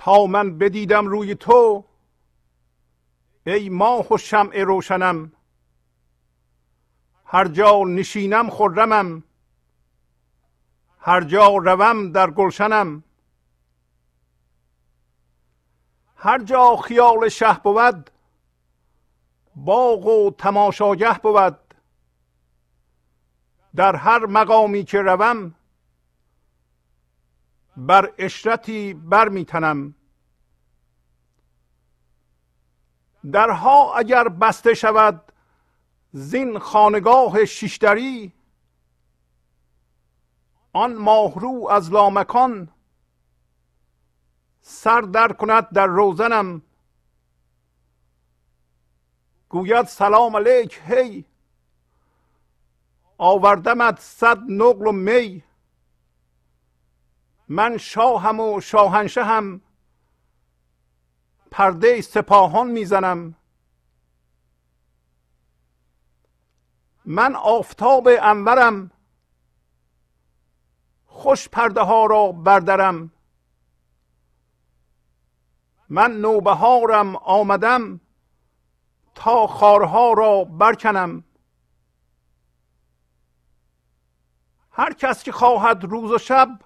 تا من بدیدم روی تو ای ماه و شمع روشنم. هر جا نشینم خرمم هر جا روم در گلشنم. هر جا خیال شه بود باغ و تماشاگه بود. در هر مقامی که روم بر اشرتی بر میتنم درها اگر بسته شود زین خانگاه شیشتری آن ماهرو از لامکان سر در کند در روزنم. گوید سلام علیک هی! آوردمت صد نقل و می. من شاهم و شاهنشه هم پرده سپاهان می‌زنم. من آفتاب انورم. خوش پرده ها را بردرم. من نوبهارم آمدم تا خارها را برکنم. هر کس که خواهد روز و شب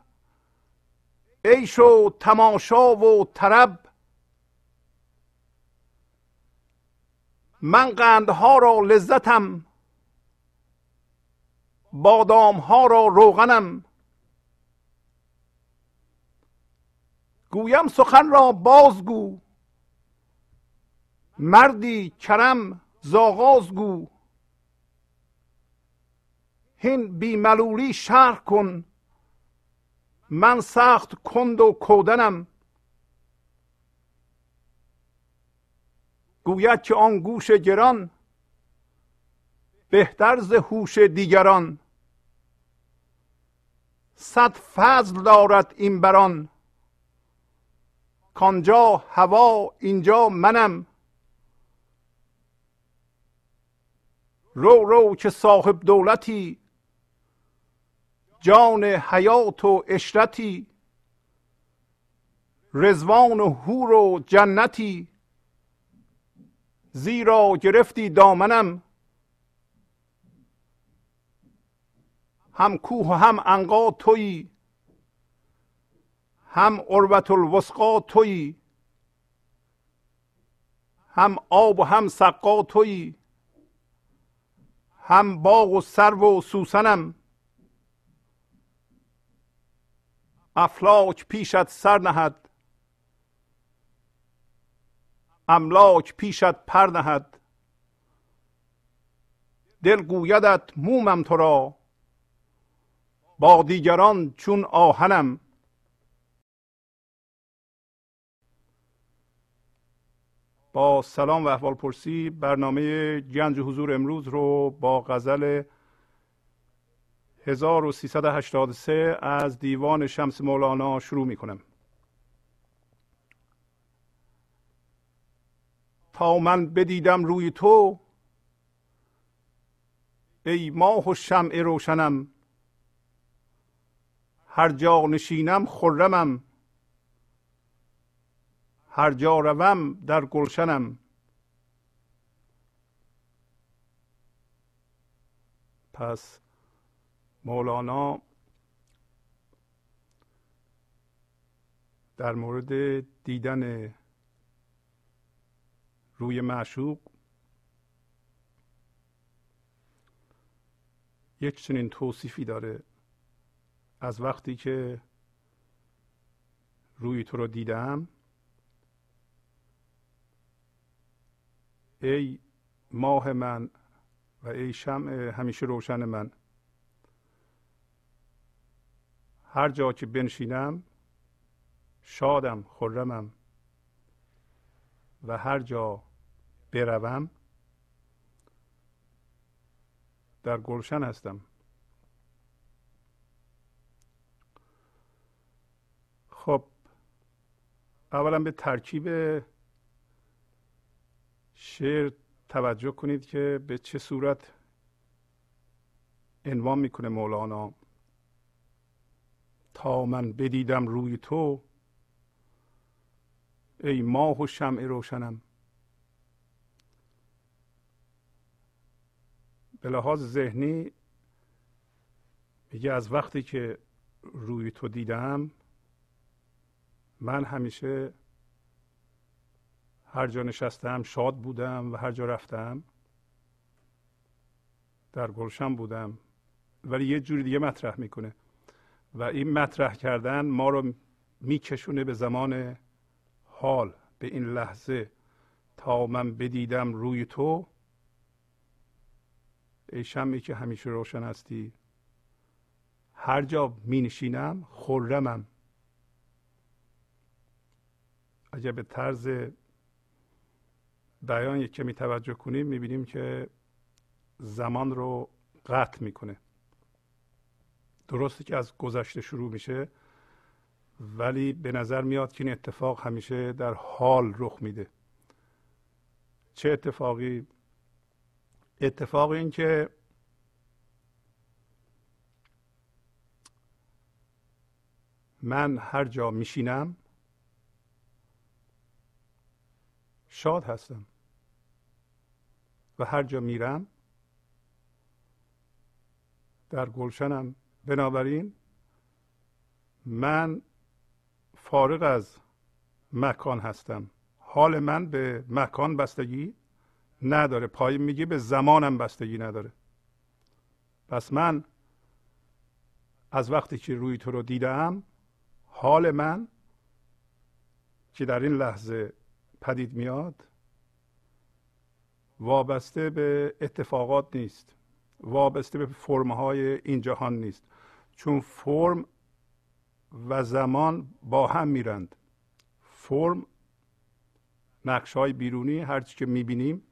عیش و تماشا و طرب من قندها را لذتم بادام ها را روغنم. گویم سخن را بازگو مردی کرم زاغاز گو هین بی ملولی شرح کن من سخت کند و کودنم. گوید که آن گوش گران بهتر ز هوش دیگران. صد فضل دارد این بران کانجا هوا اینجا منم. رو رو که صاحب دولتی جان حیات و اشرتی رزوان و هور و جنتی. زیرا گرفتی دامنم. هم کوه و هم انقا تویی. هم عروت الوسقا تویی. هم آب و هم سقا تویی. هم باغ و سرو و سوسنم. افلاک پیشت سر نهد. املاک پیشت پر نهد. دل گویدت مومم تو را با دیگران چون آهنم. با سلام و احوال پرسی برنامه گنج حضور امروز رو با غزل 1383 از دیوان شمس مولانا شروع می کنم تا من بدیدم روی تو ای ماه و شمع روشنم. هر جا نشینم خرمم. هر جا روم در گلشنم. پس مولانا در مورد دیدن روی معشوق. یک چنین توصیفی داره از وقتی که روی تو رو دیدم. ای ماه من و ای شمع همیشه روشن من. هر جا که بنشینم شادم خرمم. و هر جا بروم در گلشن هستم. خب اولا به ترکیب شعر توجه کنید که به چه صورت عنوان می‌کنه مولانا. تا من بدیدم روی تو ای ماه و شمع روشنم. به لحاظ ذهنی میگه از وقتی که روی تو دیدم من همیشه هر جا نشستم شاد بودم و هر جا رفتم در گلشن بودم. ولی یه جوری دیگه مطرح می‌کنه. و این مطرح کردن ما رو میکشونه به زمان حال به این لحظه تا من بدیدم روی تو ای شمی که همیشه روشن هستی. هر جا می نشینم خرمم. اگر به طرز بیان یک کمی توجه کنیم می‌بینیم که زمان رو قطع می‌کنه درسته که از گذشته شروع میشه. ولی به نظر میاد که این اتفاق همیشه در حال رخ میده. چه اتفاقی؟ اتفاق این که من هر جا میشینم شاد هستم. و هر جا میرم در گلشنم. بنابراین من فارغ از مکان هستم. حال من به مکان بستگی نداره. پای میگه به زمانم بستگی نداره. پس من از وقتی که روی تو رو دیدم حال من که در این لحظه پدید میاد وابسته به اتفاقات نیست. وابسته به فرم های این جهان نیست. چون فرم و زمان با هم میرند. فرم نقش های بیرونی هرچی که می‌بینیم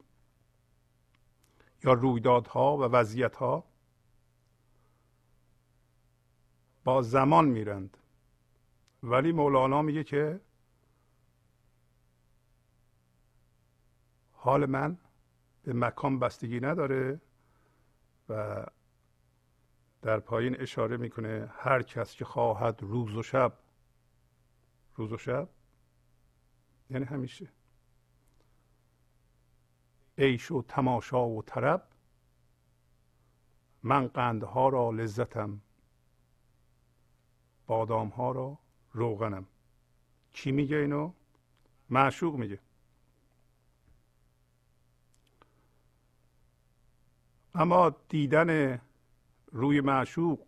یا رویدادها و وضعیتها با زمان میرند. ولی مولانا میگه که حال من به مکان بستگی نداره و در پایین اشاره می‌کنه هر کس که خواهد روز و شب. روز و شب؟ یعنی همیشه. عیش و تماشا و طرب. من قندها را لذتم. بادام ها را روغنم. کی میگه اینو؟ معشوق میگه. اما دیدن روی معشوق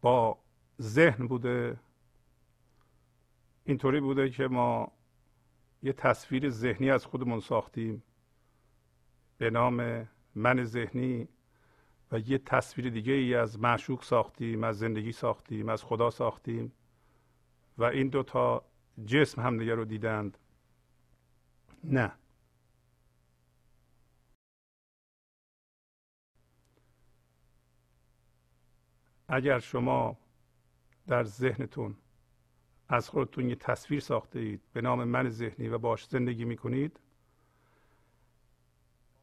با ذهن بوده. اینطوری بوده که ما یه تصویر ذهنی از خودمون ساختیم به نام من ذهنی و یه تصویر دیگه ای از معشوق ساختیم از زندگی ساختیم از خدا ساختیم و این دوتا جسم همدیگه رو دیدند. نه. اگر شما در ذهنتون از خودتون یه تصویر ساخته اید به نام من ذهنی و باش زندگی می‌کنید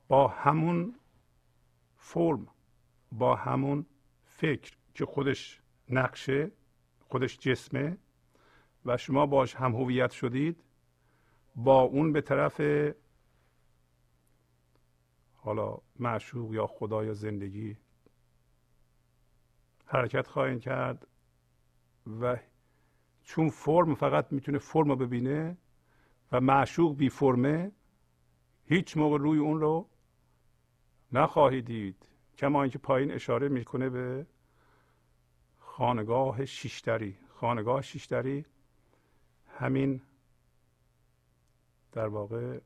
با همون فرم با همون فکر که خودش نقشه خودش جسمه و شما باش هم هویت شدید با اون به طرف حالا معشوق یا خدا یا زندگی حرکت خواهید کرد و چون فرم فقط می‌تونه فرم رو ببینه و معشوق بی فرمه هیچ موقع روی اون رو نخواهید دید. کما اینکه پایین اشاره می‌کنه به خانگاه شیشتری. خانگاه شیشتری همین در واقع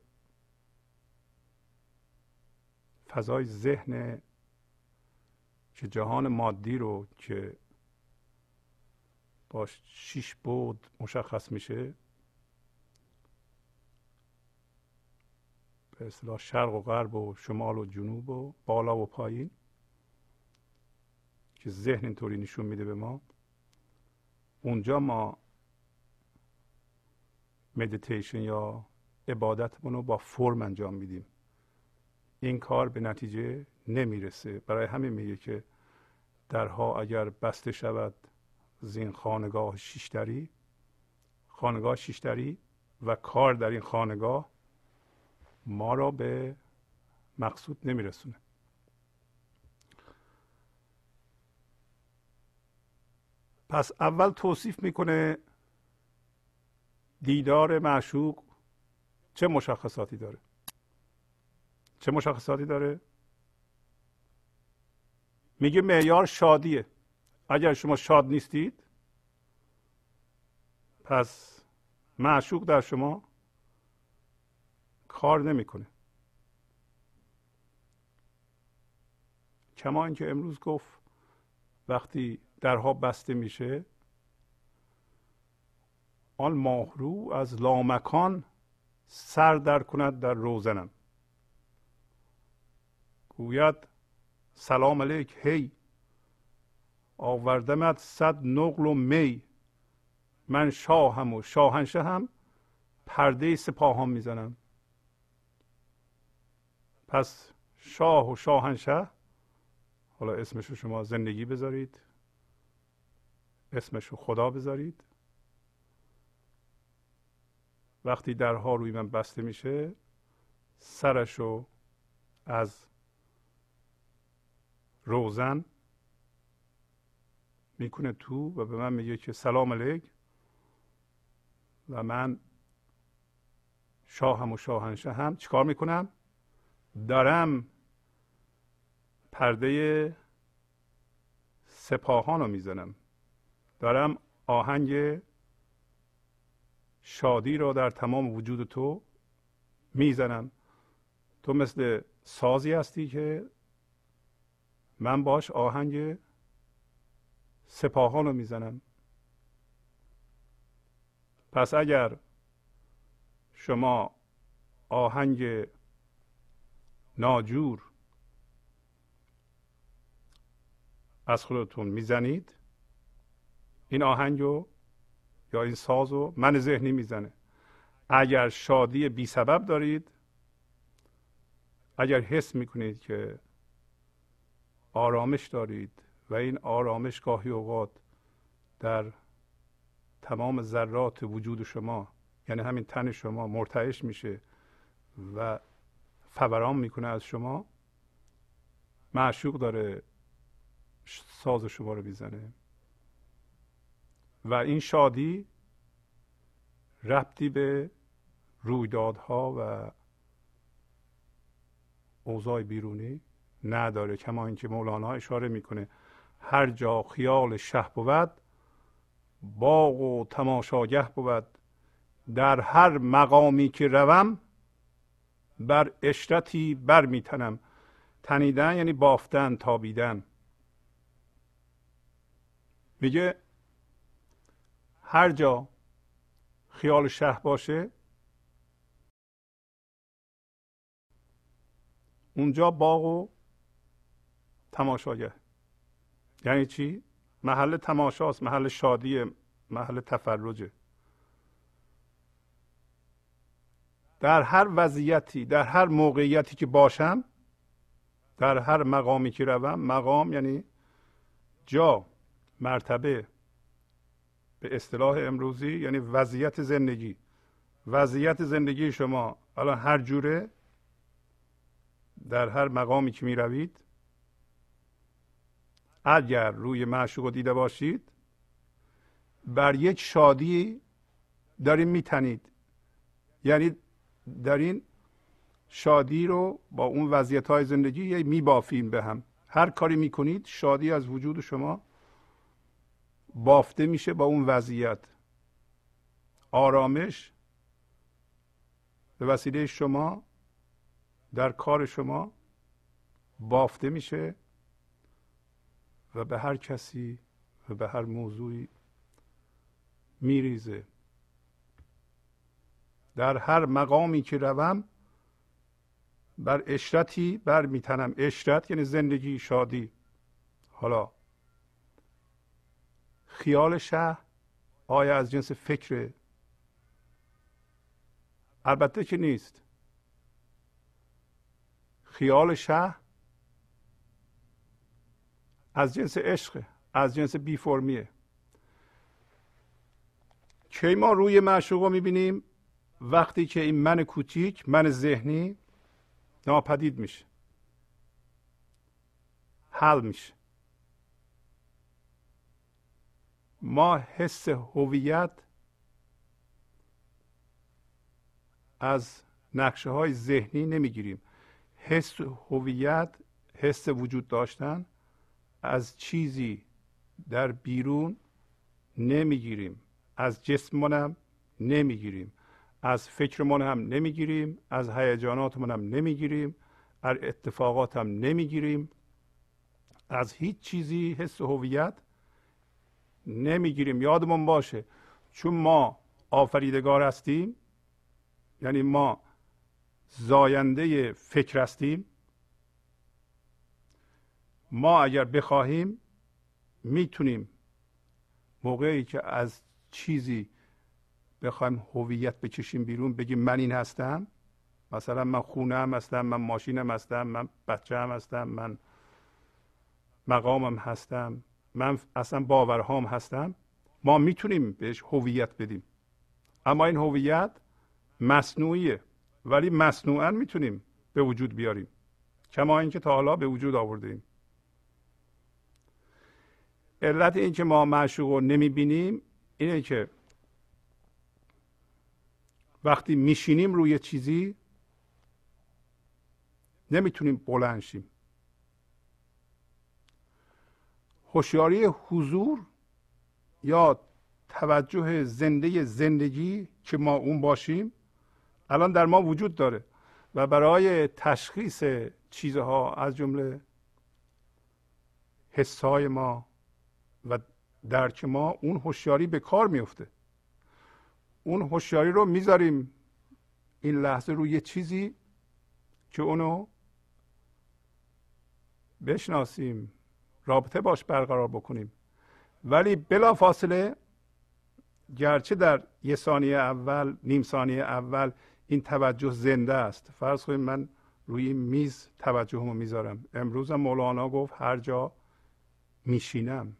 فضای ذهن که جهان مادی رو که با شیش بود مشخص میشه به اصطلاح شرق و غرب و شمال و جنوب و بالا و پایین که ذهن اینطوری نشون میده به ما. اونجا ما مدیتیشن یا عبادتمون رو با فرم انجام میدیم. این کار به نتیجه نمی‌رسه. برای همین میگه که درها اگر بسته شود زین خانگاه شیشتری خانگاه شیشتری و کار در این خانگاه ما را به مقصود نمیرسونه. پس اول توصیف می‌کنه دیدار معشوق چه مشخصاتی داره؟ چه مشخصاتی داره؟ میگه معیار شادیه. اگر شما شاد نیستید پس معشوق در شما کار نمی‌کنه. کما اینکه امروز گفت وقتی درها بسته میشه آن ماهرو از لامکان سر در کند در روزنم. گوید سلام علیک هی. آوردمت صد نقل و می. من شاهم و شاهنشه هم پرده سپاهان می‌زنم. پس شاه و شاهنشه حالا اسمش رو شما زندگی بذارید. اسمش رو خدا بذارید. وقتی درها روی من بسته میشه سرش رو از روزن می‌کنه تو و به من میگه که سلام علیک. و من شاهم و شاهنشه هم چیکار می‌کنم؟ دارم پرده سپاهان رو می‌زنم. دارم آهنگ شادی را در تمام وجود تو می‌زنم. تو مثل سازی هستی که من باش آهنگ سپاهان رو می‌زنم. پس اگر شما آهنگ ناجور از خودتون می‌زنید این آهنگ رو یا این ساز رو من ذهنی می‌زنه. اگر شادی بی سبب دارید اگر حس می‌کنید که آرامش دارید و این آرامش گاهی اوقات در تمام ذرات وجود شما یعنی همین تن شما مرتعش میشه و فوران می‌کنه از شما معشوق داره ساز شما رو می‌زنه. و این شادی ربطی به رویدادها و اوضاع بیرونی نداره کما اینکه مولانا اشاره می‌کنه. هر جا خیال شه بود باغ و تماشاگه بود. در هر مقامی که روم بر اشرتی بر میتنم تنیدن یعنی بافتن تابیدن. میگه هر جا خیال شه باشه اونجا باغ و تماشاگه یعنی چی؟ محل تماشاست محل شادی محل تفرجه. در هر وضعیتی در هر موقعیتی که باشم در هر مقامی که روم مقام یعنی جا مرتبه به اصطلاح امروزی یعنی وضعیت زندگی. وضعیت زندگی شما الان هر جوره در هر مقامی که می روید اگر روی معشوق دیده باشید بر یک شادی دارین میتنید. یعنی دارین شادی رو با اون وضعیت های زندگی میبافیم به هم. هر کاری می‌کنید شادی از وجود شما بافته میشه با اون وضعیت. آرامش به وسیله شما در کار شما بافته میشه. و به هر کسی و به هر موضوعی میریزه. در هر مقامی که روم بر اشرتی بر میتنم اشرت یعنی زندگی شادی. حالا خیال شه آیا از جنس فکر البته که نیست. خیال شه از جنس عشق از جنس بی فرمیه. کی ما روی معشوق رو می‌بینیم؟ وقتی که این من کوچیک من ذهنی ناپدید میشه. حل میشه. ما حس هویت از نقشه های ذهنی نمی‌گیریم. حس هویت حس وجود داشتن از چیزی در بیرون نمی‌گیریم. از جسممون نمی‌گیریم. از فکرمون هم نمی‌گیریم. از هیجاناتمون هم نمی‌گیریم. از اتفاقات هم نمی‌گیریم. از هیچ چیزی حس هویت نمی‌گیریم. یادمون باشه چون ما آفریدگار هستیم یعنی ما زاینده فکر هستیم ما اگر بخواهیم می‌تونیم موقعی که از چیزی بخوایم هویت بکشیم بیرون بگیم من این هستم مثلا من خونه هم هستم من ماشینم هستم من بچه هم هستم من مقامم هستم من اصلا باورهام هستم ما می‌تونیم بهش هویت بدیم. اما این هویت مصنوعیه ولی مصنوعا می‌تونیم به وجود بیاریم. کما اینکه تا حالا به وجود آورده علت اینکه ما معشوق رو نمی‌بینیم اینه که وقتی میشینیم روی چیزی نمی‌تونیم بلند شیم. هوشیاری حضور یا توجه زنده زندگی که ما اون باشیم الان در ما وجود داره و برای تشخیص چیزها از جمله حسهای ما و درک ما اون هوشیاری به کار میفته. اون هوشیاری رو می‌ذاریم این لحظه روی چیزی که اونو بشناسیم رابطه باش برقرار بکنیم. ولی بلا فاصله گرچه در یه ثانیه اول نیم ثانیه اول این توجه زنده است. فرض کنید من روی میز توجهمو می‌ذارم. امروز مولانا گفت هر جا میشینم.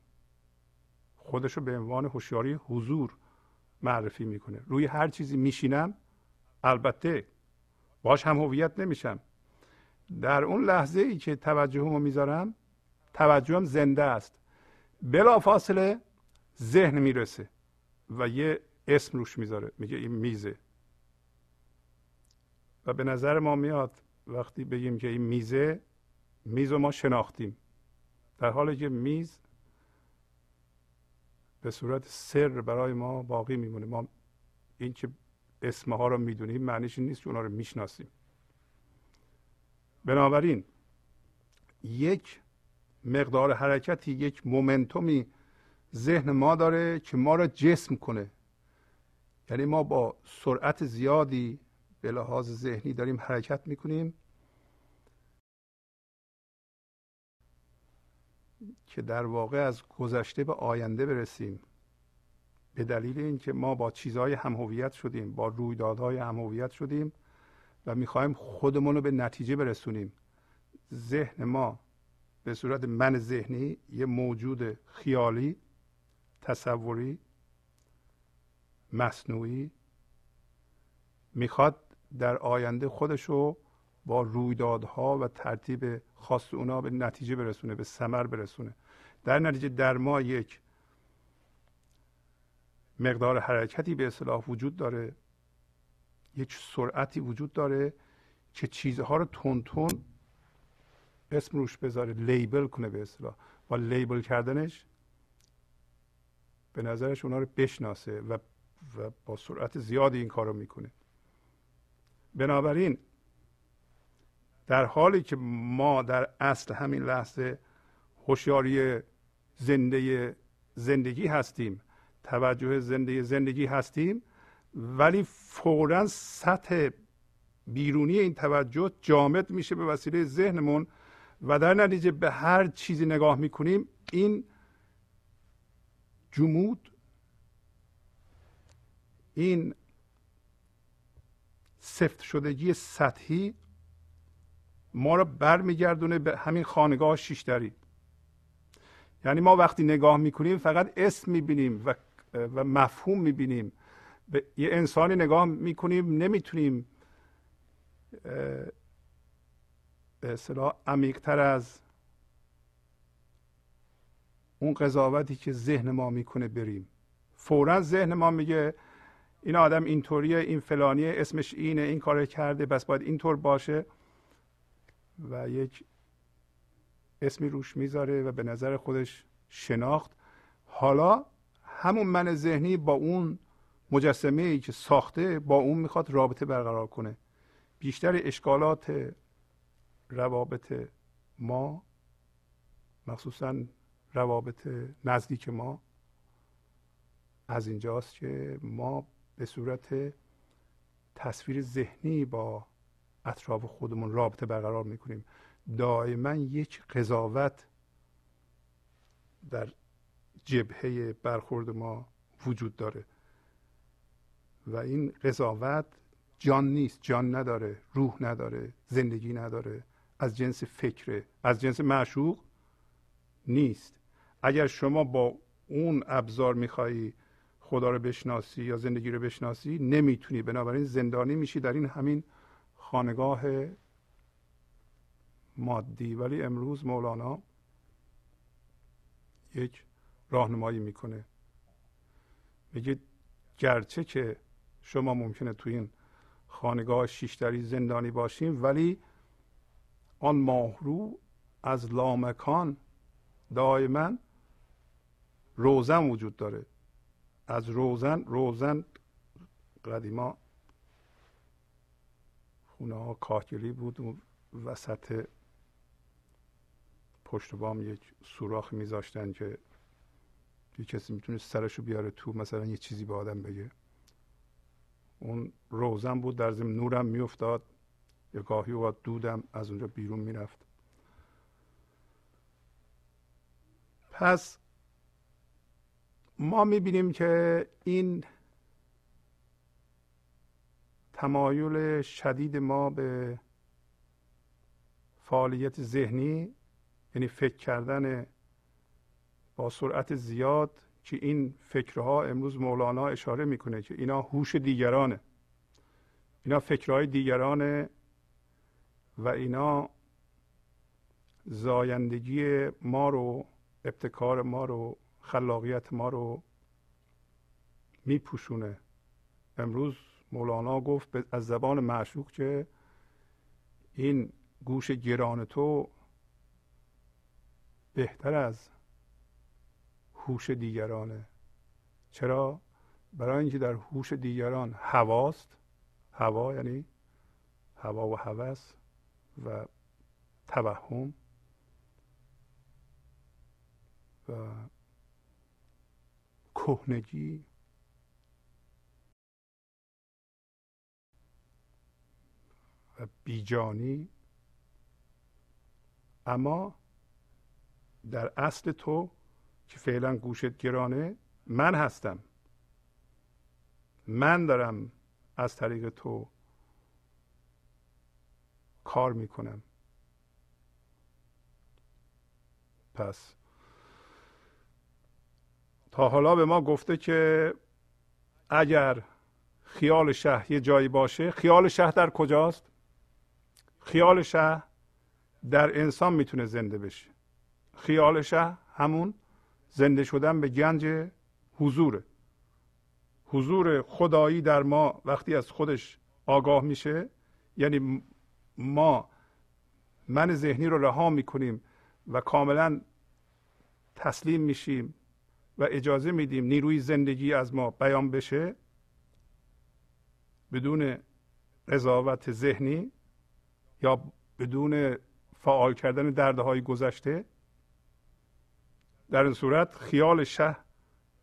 خودش رو به عنوان هوشیاری حضور معرفی می‌کنه. روی هر چیزی میشینم البته باش هم هویت نمیشم. در اون لحظه ای که توجهمو می‌ذارم توجهم زنده است. بلا فاصله ذهن می‌رسه و یه اسم روش می‌ذاره میگه این میزه. و به نظر ما میاد وقتی بگیم که این میزه میز رو ما شناختیم. در حالی که میز به صورت سر برای ما باقی میمونه. ما این که اسمها رو می‌دونیم معنیش نیست که اونا رو می‌شناسیم. بنابراین یک مقدار حرکتی یک مومنتومی ذهن ما داره که ما را جسم کنه. یعنی ما با سرعت زیادی به لحاظ ذهنی داریم حرکت می‌کنیم. که در واقع از گذشته به آینده برسیم. به دلیل اینکه ما با چیزهای همهویت شدیم با رویدادهای همهویت شدیم و می‌خوایم خودمون رو به نتیجه برسونیم. ذهن ما به صورت من ذهنی یه موجود خیالی تصوری مصنوعی می‌خواد در آینده خودش رو با رویدادها و ترتیب خاص اونا به نتیجه برسونه به ثمر برسونه. در نتیجه در ما یک مقدار حرکتی به اصطلاح وجود داره یک سرعتی وجود داره که چیزها رو تون تون اسم روش بذاره لیبل کنه به اصطلاح. با لیبل کردنش به نظرش اونا رو بشناسه و, و با سرعت زیادی این کار رو می‌کنه. بنابراین در حالی که ما در اصل همین لحظه هوشیاری زنده زندگی هستیم توجه زنده زندگی هستیم ولی فورا سطح بیرونی این توجه جامد میشه به وسیله ذهنمون و در نتیجه به هر چیزی نگاه می‌کنیم این جمود این سفت شدگی سطحی ما را برمیگردونه به همین خانگاه شیشتری. یعنی ما وقتی نگاه می‌کنیم فقط اسم می‌بینیم و, و مفهوم می‌بینیم. به یه انسانی نگاه می‌کنیم نمی‌تونیم به اصطلاح عمیقتر از اون قضاوتی که ذهن ما می‌کنه بریم. فورا ذهن ما میگه این آدم اینطوریه این فلانیه اسمش اینه این کار کرده بس باید اینطور باشه. و یک اسمی روش می‌ذاره و به نظر خودش شناخت. حالا همون من ذهنی با اون مجسمه ای که ساخته با اون می‌خواد رابطه برقرار کنه. بیشتر اشکالات روابط ما مخصوصا روابط نزدیک ما از اینجاست که ما به صورت تصویر ذهنی با اطراف خودمون رابطه برقرار می‌کنیم. دائما یک قضاوت در جبهه برخورد ما وجود داره. و این قضاوت جان نیست جان نداره روح نداره زندگی نداره. از جنس فکره از جنس معشوق نیست. اگر شما با اون ابزار میخوایی خدا رو بشناسی یا زندگی رو بشناسی نمی‌تونی. بنابراین زندانی میشی در این همین خانگاه مادی. ولی امروز مولانا یک راهنمایی می‌کنه. میگه گرچه که شما ممکنه تو این خانگاه شیشتری زندانی باشیم ولی آن ماهرو از لامکان دائما روزن وجود داره. از روزن روزن قدیما خونه ها کاهگلی بود و وسط پشت بام یک سوراخ میذاشتن که یه کسی می‌تونه سرشو بیاره تو مثلا یه چیزی به آدم بگه. اون روزن بود در زمین نورم میافتاد یا گاهی اوقات دودم از اونجا بیرون می‌رفت. پس ما می‌بینیم که این تمایل شدید ما به فعالیت ذهنی یعنی فکر کردن با سرعت زیاد که این فکرها امروز مولانا اشاره می‌کنه که اینا هوش دیگرانه. اینا فکرهای دیگرانه و اینا زایندگی ما رو ابتکار ما رو خلاقیت ما رو میپوشونه. امروز مولانا گفت از زبان معشوق که این گوش گران تو بهتر از هوش دیگرانه. چرا؟ برای اینکه در هوش دیگران هواست. هوا یعنی هوا و هوس و توهم. و کهنگی بیجانی. اما در اصل تو که فعلا گوشت گرانه من هستم. من دارم از طریق تو کار می‌کنم. پس تا حالا به ما گفته که اگر خیال شه یه جایی باشه خیال شه در کجاست؟ خیال شه در انسان می‌تونه زنده بشه. خیال شه همون زنده شدن به گنج حضوره. حضور خدایی در ما وقتی از خودش آگاه میشه یعنی ما من ذهنی رو رها می‌کنیم و کاملا تسلیم میشیم و اجازه میدیم نیروی زندگی از ما بیان بشه بدون قضاوت ذهنی یا بدون فعال کردن درده های گذشته در این صورت خیال شه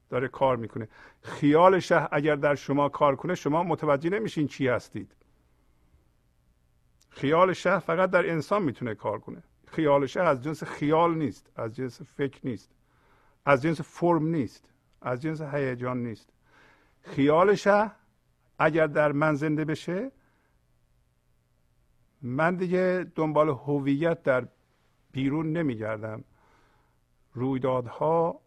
داره کار می‌کنه. خیال شه اگر در شما کار کنه شما متوجه نمیشین چی هستید. خیال شه فقط در انسان می‌تونه کار کنه. خیال شه از جنس خیال نیست از جنس فکر نیست از جنس فرم نیست از جنس هیجان نیست. خیال شه اگر در من زنده بشه من دیگه دنبال هویت در بیرون نمیگردم. رویدادها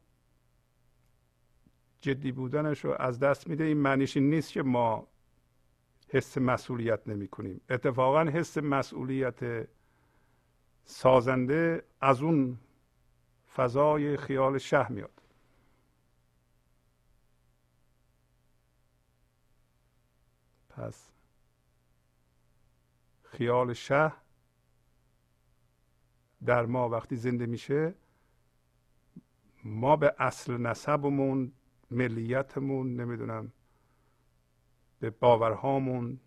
جدی بودنش رو از دست میده. این معنیش نیست که ما حس مسئولیت نمی کنیم اتفاقا حس مسئولیت سازنده از اون فضای خیال شه میاد. پس خیال شه در ما وقتی زنده میشه ما به اصل نسبمون ملیتمون نمی‌دونم به باورهامون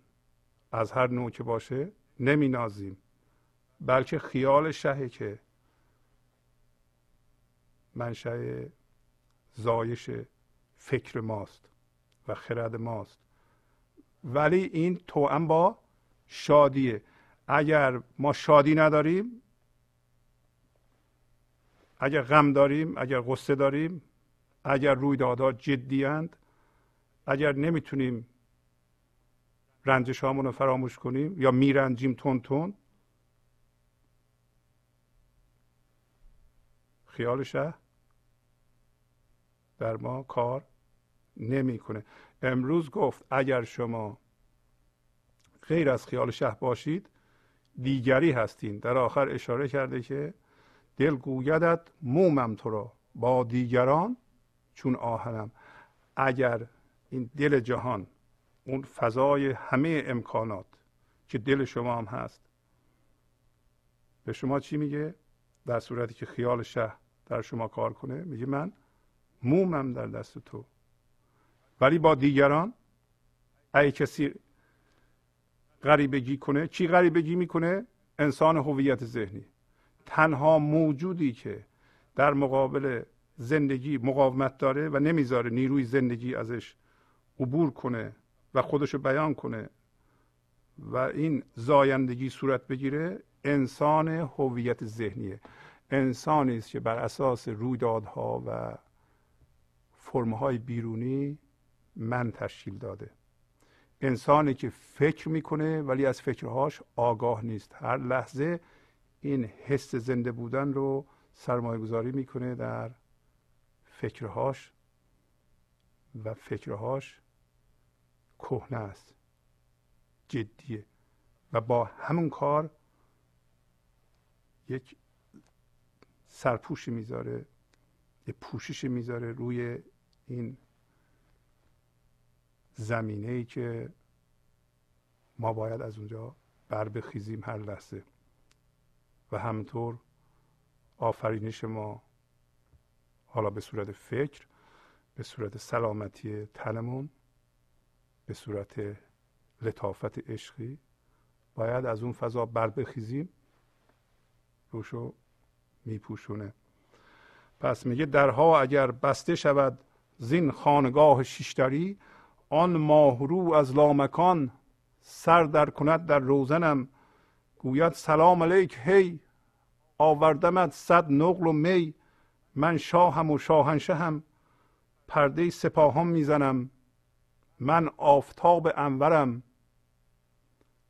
از هر نوع که باشه نمینازیم. بلکه خیال شهه که منشأ زایش فکر ماست و خرد ماست. ولی این توأم با شادیه اگر ما شادی نداریم اگر غم داریم اگر غصه داریم اگر رویدادها جدی اند اگر نمی‌تونیم رنجش رو فراموش کنیم یا میرنجیم تون تون خیال شه در ما کار نمی‌کنه. امروز گفت اگر شما غیر از خیال شه باشید دیگری هستین. در آخر اشاره کرده که دل گویدت مومم تو را با دیگران چون آهنم. اگر این دل جهان اون فضای همه امکانات که دل شما هم هست به شما چی میگه؟ در صورتی که خیال شه در شما کار کنه میگه من مومم در دست تو. ولی با دیگران؟ ای کسی غریبگی کنه چی غریبگی می‌کنه؟ انسان هویت ذهنی. تنها موجودی که در مقابل زندگی مقاومت داره و نمی‌ذاره نیروی زندگی ازش عبور کنه و خودشو بیان کنه و این زایندگی صورت بگیره انسان هویت ذهنیه. انسانی است که بر اساس رویدادها و فرمهای بیرونی من تشکیل داده. انسانی که فکر می‌کنه ولی از فکرهاش آگاه نیست. هر لحظه این حس زنده بودن رو سرمایه گذاری می‌کنه در فکرهاش و فکرهاش کهنه است جدیه و با همون کار یک سرپوشی می‌ذاره یه پوششی می‌ذاره روی این زمینه ای که ما باید از اونجا بر بخیزیم هر لحظه. و همطور آفرینش ما حالا به صورت فکر به صورت سلامتی تنمون به صورت لطافت عشقی باید از اون فضا بر بخیزیم. روشو میپوشونه. پس میگه درها اگر بسته شود زین خانگاه شیشتری آن ماهرو از لامکان سر در کند در روزنم. گوید سلام علیک هی آوردمت صد نقل و می. من شاهم و شاهنشهم پرده سپاهان می‌زنم. من آفتاب انورم.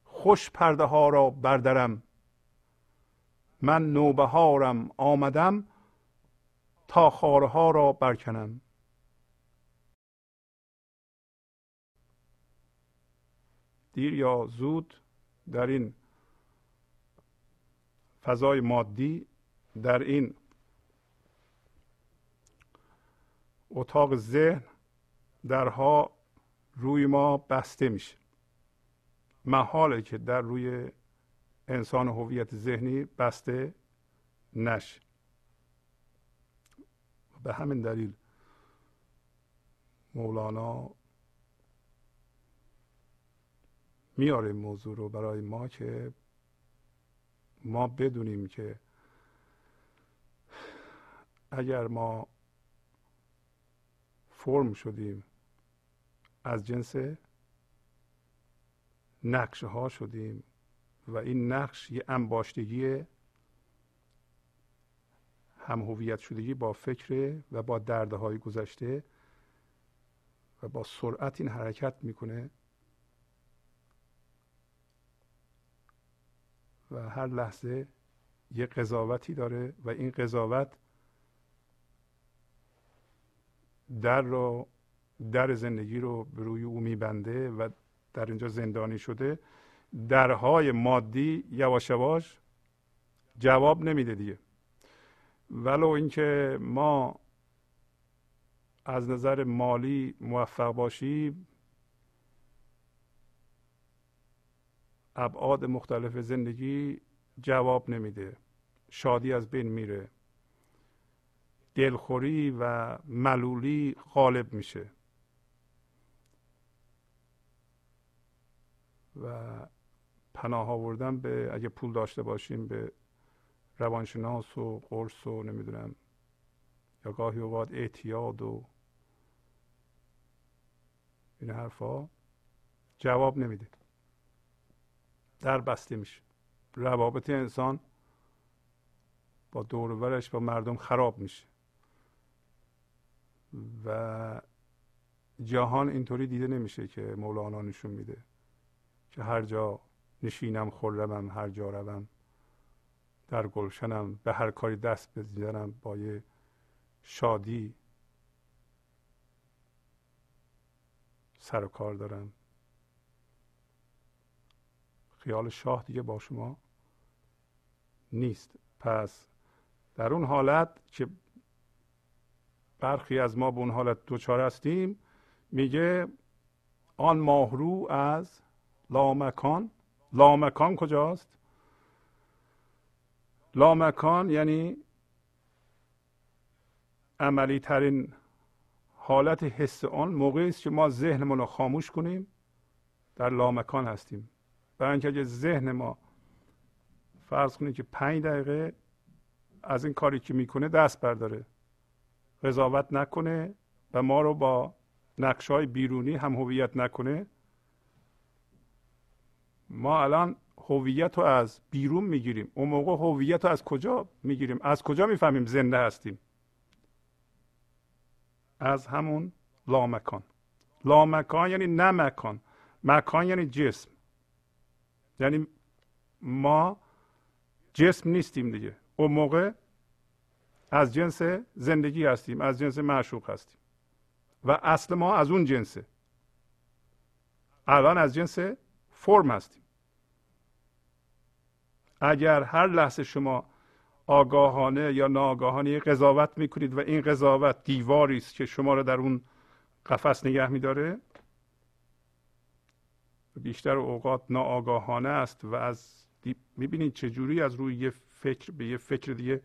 خوش پرده ها را بردرم. من نوبهارم آمدم تا خارها را برکنم. دیر یا زود در این فضای مادی در این اتاق ذهن درها روی ما بسته میشه. محاله که در روی انسان هویت ذهنی بسته نشه. به همین دلیل مولانا میاره این موضوع رو برای ما که ما بدونیم که اگر ما فرم شدیم از جنس نقشه ها شدیم و این نقش یه انباشتگی هم هویت شدگی با فکر و با درده های گذشته و با سرعت این حرکت می‌کنه و هر لحظه یه قضاوتی داره و این قضاوت در رو در زندگی رو به روی او میبنده و در اینجا زندانی شده. درهای مادی یواش یواش جواب نمیده دیگه. ولو اینکه ما از نظر مالی موفق باشیم ابعاد مختلف زندگی جواب نمیده. شادی از بین میره. دلخوری و ملولی غالب میشه. و پناه آوردن به اگه پول داشته باشیم به روانشناس و قرص و نمی‌دونم یا گاهی اوقات اعتیاد و این حرفا جواب نمیده. در بسته میشه. روابط انسان با دورورش با مردم خراب میشه. و جهان اینطوری دیده نمیشه که مولانا نشون میده که هر جا نشینم خرمم هر جا روم در گلشنم به هر کاری دست بزنم با یه شادی سر و کار دارم. خیال شاه دیگه با شما نیست. پس در اون حالت که برخی از ما به اون حالت دوچار هستیم میگه آن ماهرو از لامکان. لامکان کجاست؟ لامکان یعنی عملی ترین حالت حس آن موقعی است که ما ذهنمون رو خاموش کنیم در لامکان هستیم. برای اینکه اگه ذهن ما فرض کنید که پنج دقیقه از این کاری که می‌کنه دست برداره قضاوت نکنه و ما رو با نقش های بیرونی هم هویت نکنه. ما الان هویت رو از بیرون می‌گیریم. اون موقع هویت رو از کجا می‌گیریم؟ از کجا می‌فهمیم زنده هستیم؟ از همون لامکان. لامکان یعنی نه مکان. مکان یعنی جسم. یعنی ما جسم نیستیم دیگه. اون موقع از جنس زندگی هستیم از جنس معشوق هستیم. و اصل ما از اون جنسه. الان از جنس فرم هستیم. اگر هر لحظه شما آگاهانه یا ناآگاهانه قضاوت می‌کنید و این قضاوت دیواری است که شما رو در اون قفس نگه میداره بیشتر اوقات ناآگاهانه است و از می‌بینید چجوری از روی یه فکر به یه فکر دیگه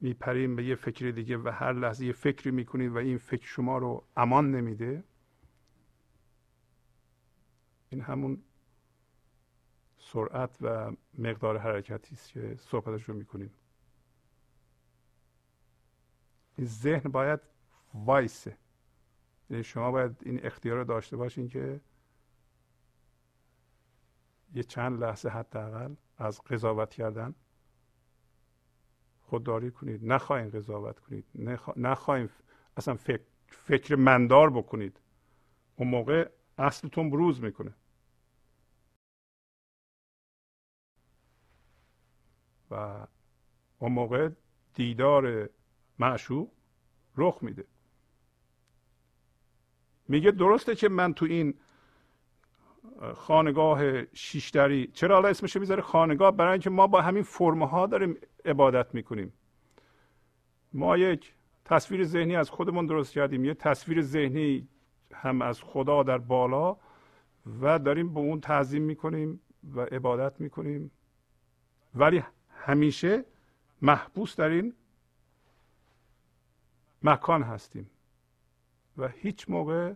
میپریم به یه فکر دیگه و هر لحظه یه فکری می‌کنید و این فکر شما رو امان نمیده. این همون سرعت و مقدار حرکتی است که صحبتش رو می‌کنیم. این ذهن باید وایسه. یعنی شما باید این اختیار رو داشته باشین که یه چند لحظه حداقل از قضاوت کردن. خودداری کنید. نخواهید قضاوت کنید. نخواهید اصلا فکر, فکر مندار بکنید. اون موقع اصلتون بروز می‌کنه. و اون موقع دیدار معشوق رخ میده. میگه درسته که من تو این خانگاه شیشتری. چرا حالا اسمش می‌ذاره خانگاه؟ برای اینکه ما با همین فرمه ها داریم عبادت می‌کنیم. ما یک تصویر ذهنی از خودمون درست کردیم. یه تصویر ذهنی هم از خدا در بالا و داریم به اون تعظیم می‌کنیم و عبادت می‌کنیم. ولی همیشه محبوس در این مکان هستیم و هیچ موقع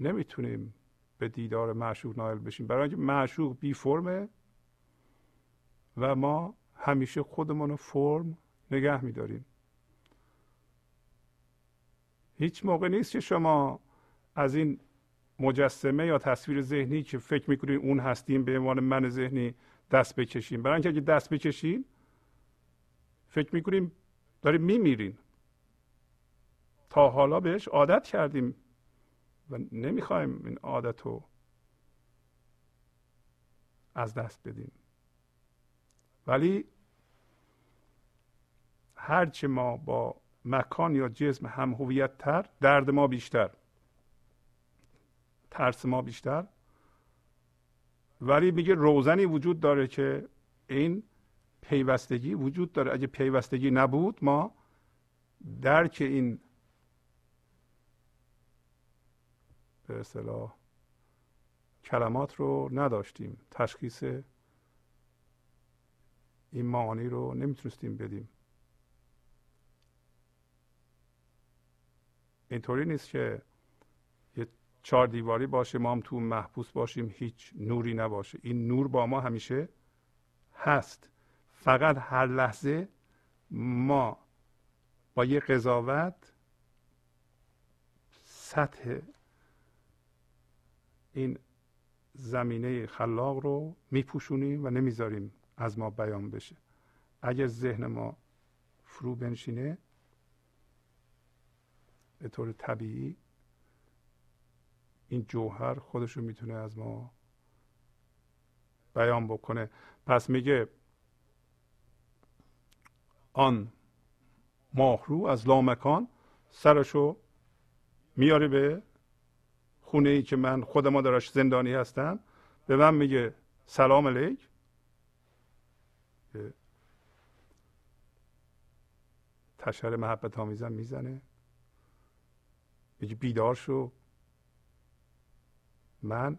نمی‌تونیم به دیدار معشوق نایل بشیم. برای اینکه معشوق بی فرمه و ما همیشه خودمون رو فرم نگه میداریم. هیچ موقع نیست که شما از این مجسمه یا تصویر ذهنی که فکر می‌کنید اون هستیم به عنوان من ذهنی دست بکشیم. برای اینکه اگه دست بکشیم فکر می‌کنیم داریم میمیریم تا حالا بهش عادت کردیم. و نمی‌خوایم این عادت رو از دست بدیم. ولی هرچه ما با مکان یا جسم هم هویت تر درد ما بیشتر. ترس ما بیشتر. ولی میگه روزنی وجود داره که این پیوستگی وجود داره. اگه پیوستگی نبود ما درک این به اصطلاح کلمات رو نداشتیم تشخیص این معانی رو نمی‌تونستیم بدیم. اینطوری نیست که یه چهار دیواری باشه ما هم تو محبوس باشیم هیچ نوری نباشه. این نور با ما همیشه هست. فقط هر لحظه ما با یه قضاوت سطح این زمینه خلاق رو میپوشونیم و نمی‌ذاریم از ما بیان بشه. اگر ذهن ما فرو بنشینه به طور طبیعی این جوهر خودش رو می‌تونه از ما بیان بکنه. پس میگه آن ماهرو از لامکان سرشو میاره به خونه ای که من خود ما زندانی هستم به من میگه سلام علیک. تشر محبت آمیزم می‌زنه. میگه بیدار شو. من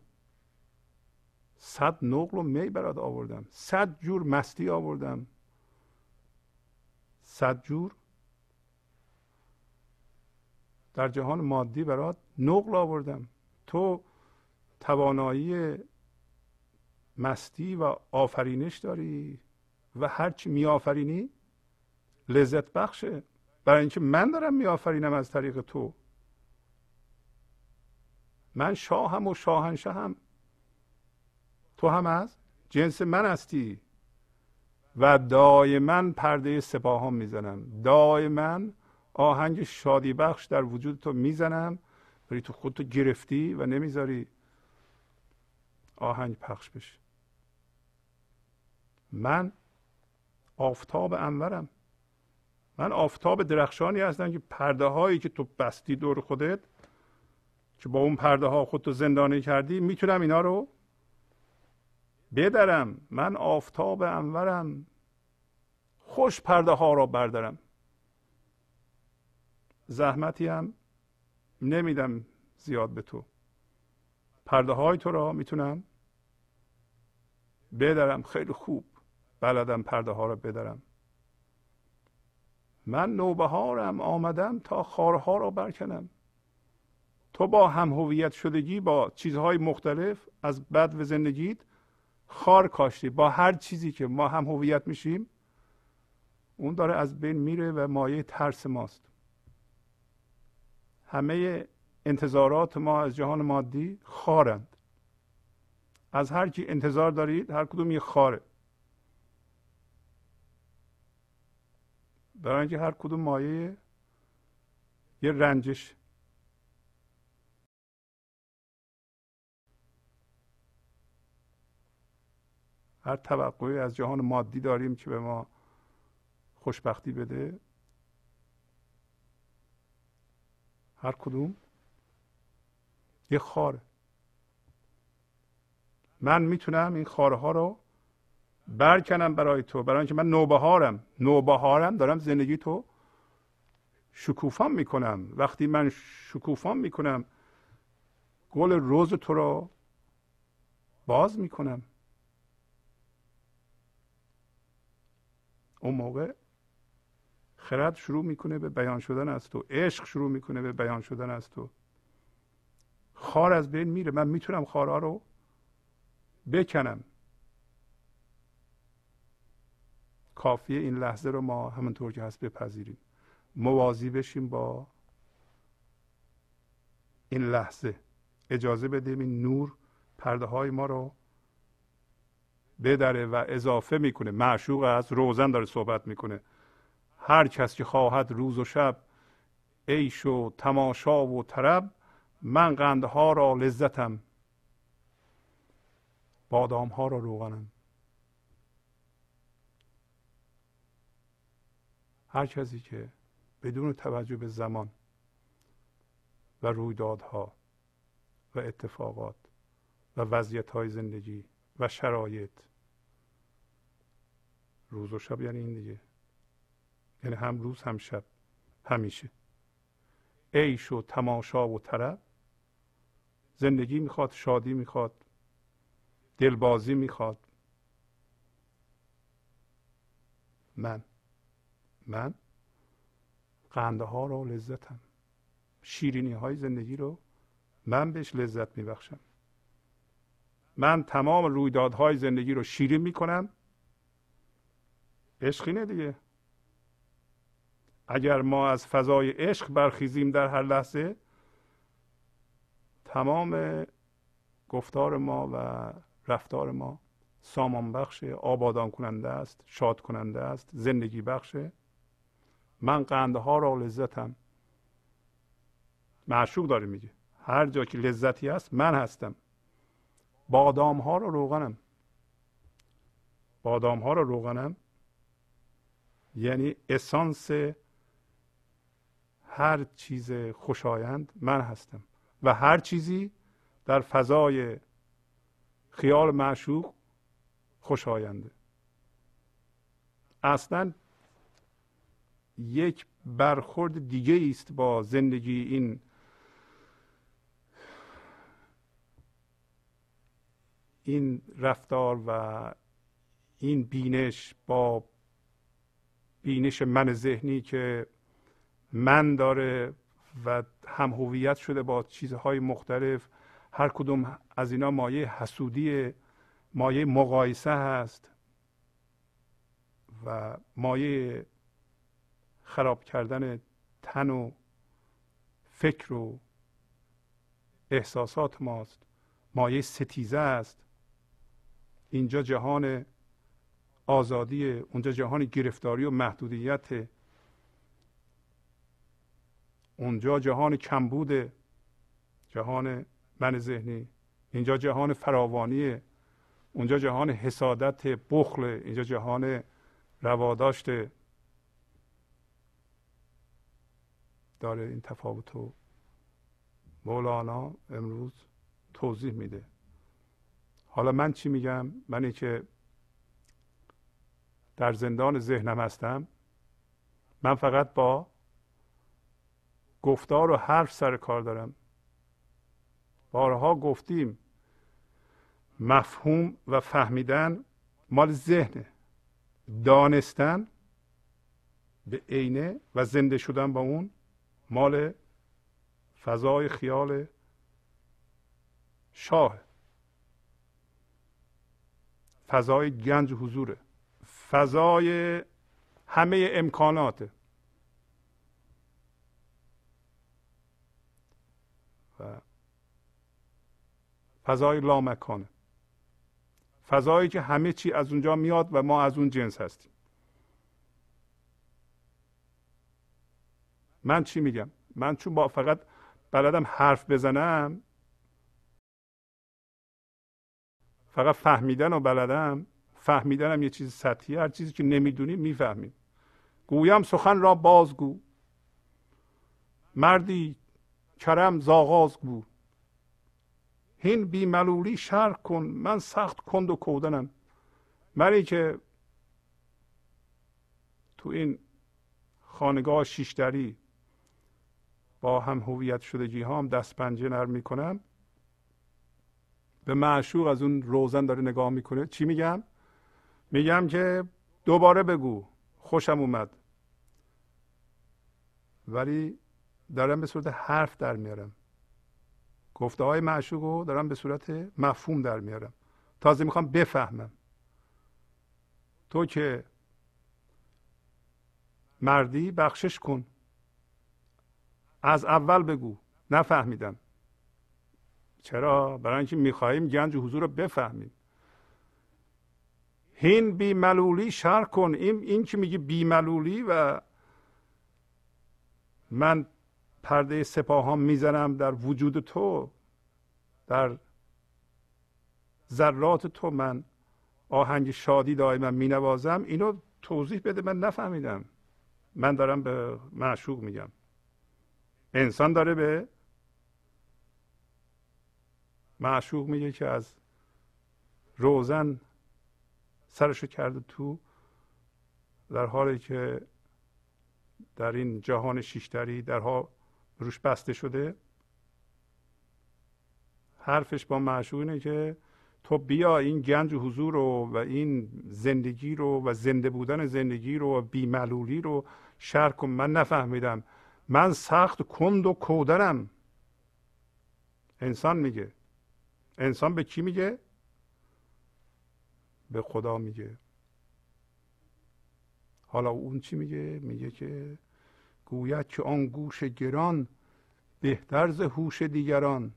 صد نقل و می برات آوردم. صد جور مستی آوردم. صد جور در جهان مادی برات نقل آوردم. تو توانایی مستی و آفرینش داری و هرچی می آفرینی لذت بخشه. برای اینکه من دارم می آفرینم از طریق تو. من شاهم و شاهنشهم تو هم از جنس من هستی و دائما پرده سپاهان می‌زنم. دائما آهنگ شادی بخش در وجود تو می‌زنم. ولی تو خودتو گرفتی و نمی‌ذاری آهنگ پخش بشه. من آفتاب انورم. من آفتاب درخشانی هستم که پرده هایی که تو بستی دور خودت که با اون پرده ها خودتو زندانی کردی می‌تونم اینا رو بدرم. من آفتاب انورم. خوش پرده ها را بردارم. زحمتی هم نمیدم زیاد به تو. پرده های تو را می‌تونم بدرم. خیلی خوب. بلدم پرده ها را بدرم. من نوبهارم. آمدم تا خارها را برکنم. تو با هم هویت شدگی با چیزهای مختلف از بد و زندگیت خار کاشتی. با هر چیزی که ما هم هویت میشیم اون داره از بین میره و مایه ترس ماست. همه انتظارات ما از جهان مادی خارند. از هر کی انتظار دارید هر کدوم یه خاره. برای اینکه هر کدوم مایه یه رنجش. هر توقعی از جهان مادی داریم که به ما خوشبختی بده. هر کدوم؟ یه خاره. من می‌تونم این خاره ها رو برکنم برای تو برای اینکه من نوبهارم. نوبهارم دارم زندگی تو شکوفان می‌کنم. وقتی من شکوفان می‌کنم گل روز تو رو باز می‌کنم. اون موقع خرد شروع می‌کنه به بیان شدن از تو. عشق شروع می‌کنه به بیان شدن از تو. خار از بین میره. من می‌تونم خارها رو بکنم. کافیه این لحظه رو ما همونطور که هست بپذیریم. موازی بشیم با این لحظه. اجازه بدیم این نور پرده های ما رو بدره و اضافه می‌کنه. معشوق از روزن داره صحبت می‌کنه. هر کس که خواهد روز و شب عیش و تماشا و طرب من قندها را لذتم. بادام ها را روغنم. هر کسی که بدون توجه به زمان و رویدادها و اتفاقات و وضعیت های زندگی و شرایط روز و شب یعنی این دیگه. یعنی هم روز هم شب. همیشه. عیش و تماشا و طرب. زندگی می‌خواد شادی می‌خواد. دلبازی می‌خواد. من. من قنده ها رو لذتم. شیرینی های زندگی رو من بهش لذت میبخشم. من تمام رویدادهای زندگی رو شیرین می‌کنم. عشق اینه دیگه. اگر ما از فضای عشق برخیزیم در هر لحظه تمام گفتار ما و رفتار ما سامان بخش آبادان کننده است شاد کننده است زندگی بخشه من قنده ها را لذتم. معشوق داره میگه. هر جا که لذتی هست من هستم. بادام ها رو روغنم. بادام ها رو روغنم. یعنی اسانس هر چیز خوشایند من هستم و هر چیزی در فضای خیال معشوق خوشاینده. اصلا یک برخورد دیگه است با زندگی این این رفتار و این بینش با بینش من ذهنی که من داره و هم هویت شده با چیزهای مختلف هر کدوم از اینا مایه حسودی مایه مقایسه هست و مایه خراب کردن تن و فکر و احساسات ماست. مایه ستیزه است. اینجا جهان آزادی اونجا جهان گرفتاری و محدودیت اونجا جهان کمبود جهان من ذهنی. اینجا جهان فراوانی اونجا جهان حسادت بخل اینجا جهان رواداشت. داره این تفاوت رو مولانا امروز توضیح میده. حالا من چی میگم؟ منی که در زندان ذهنم هستم. من فقط با گفتار و حرف سر کار دارم. بارها گفتیم. مفهوم و فهمیدن مال ذهنه. دانستن به عینه و زنده شدن با اون مال فضای خیال شاه. فضای گنج حضوره. فضای همه امکاناته. فضای لامکانه فضایی که همه چی از اونجا میاد و ما از اون جنس هستیم. من چی میگم؟ من چون با فقط بلدم حرف بزنم فقط فهمیدن و بلدم فهمیدنم یه چیز سطحی هر چیزی که نمی‌دونیم می‌فهمیم گویم سخن را بازگو. مردی کرم زاغاز گو. هین بی ملولی شرح کن من سخت کند و کودنم. منی که تو این خانگاه شیشتری با هم هویت شدگی هم دست پنجه نرم می‌کنم. به معشوق از اون روزن داره نگاه می‌کنه. چی میگم؟ میگم که دوباره بگو خوشم اومد. ولی دارم به صورت حرف در میارم. گفته های معشوق رو دارم به صورت مفهوم در میارم. تازه می‌خوام بفهمم. تو که مردی بخشش کن. از اول بگو. نفهمیدم. چرا؟ برای اینکه می‌خواهیم گنج حضور رو بفهمیم. هین بی ملولی شر کن. این, این که میگه بی ملولی و من پرده سپاهان می‌زنم در وجود تو در ذرات تو من آهنگ شادی دائما مینوازم. اینو توضیح بده من نفهمیدم. من دارم به معشوق میگم. انسان داره به معشوق میگه که از روزن سرشو کرده تو در حالی که در این جهان شیشتری درها روش بسته شده. حرفش با معشوق اینه که تو بیا این گنج حضور رو و این زندگی رو و زنده بودن زندگی رو و بیملولی رو شرک کن. من نفهمیدم. من سخت کند و کودرم. انسان میگه. انسان به کی میگه؟ به خدا میگه. حالا اون چی میگه؟ میگه که گوید که آن گوش گران بهتر ز هوش دیگران.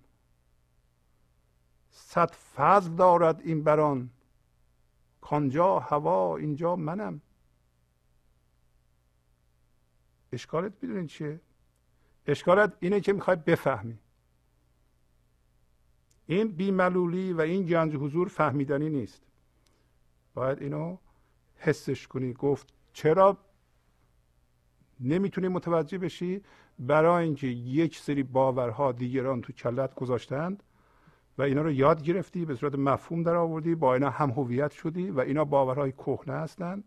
صد فضل دارد این بران کانجا هوا اینجا منم. اشکالت می‌دونین چیه؟ اشکالت اینه که می‌خوای بفهمی. این بیملولی و این گنج حضور فهمیدنی نیست. باید اینو حسش کنی. گفت چرا نمی‌تونی متوجه بشی برای اینکه یک سری باورها دیگران تو کلت گذاشتند و اینا رو یاد گرفتی به صورت مفهوم در آوردی با اینا هم هویت شدی و اینا باورهای کهنه هستند.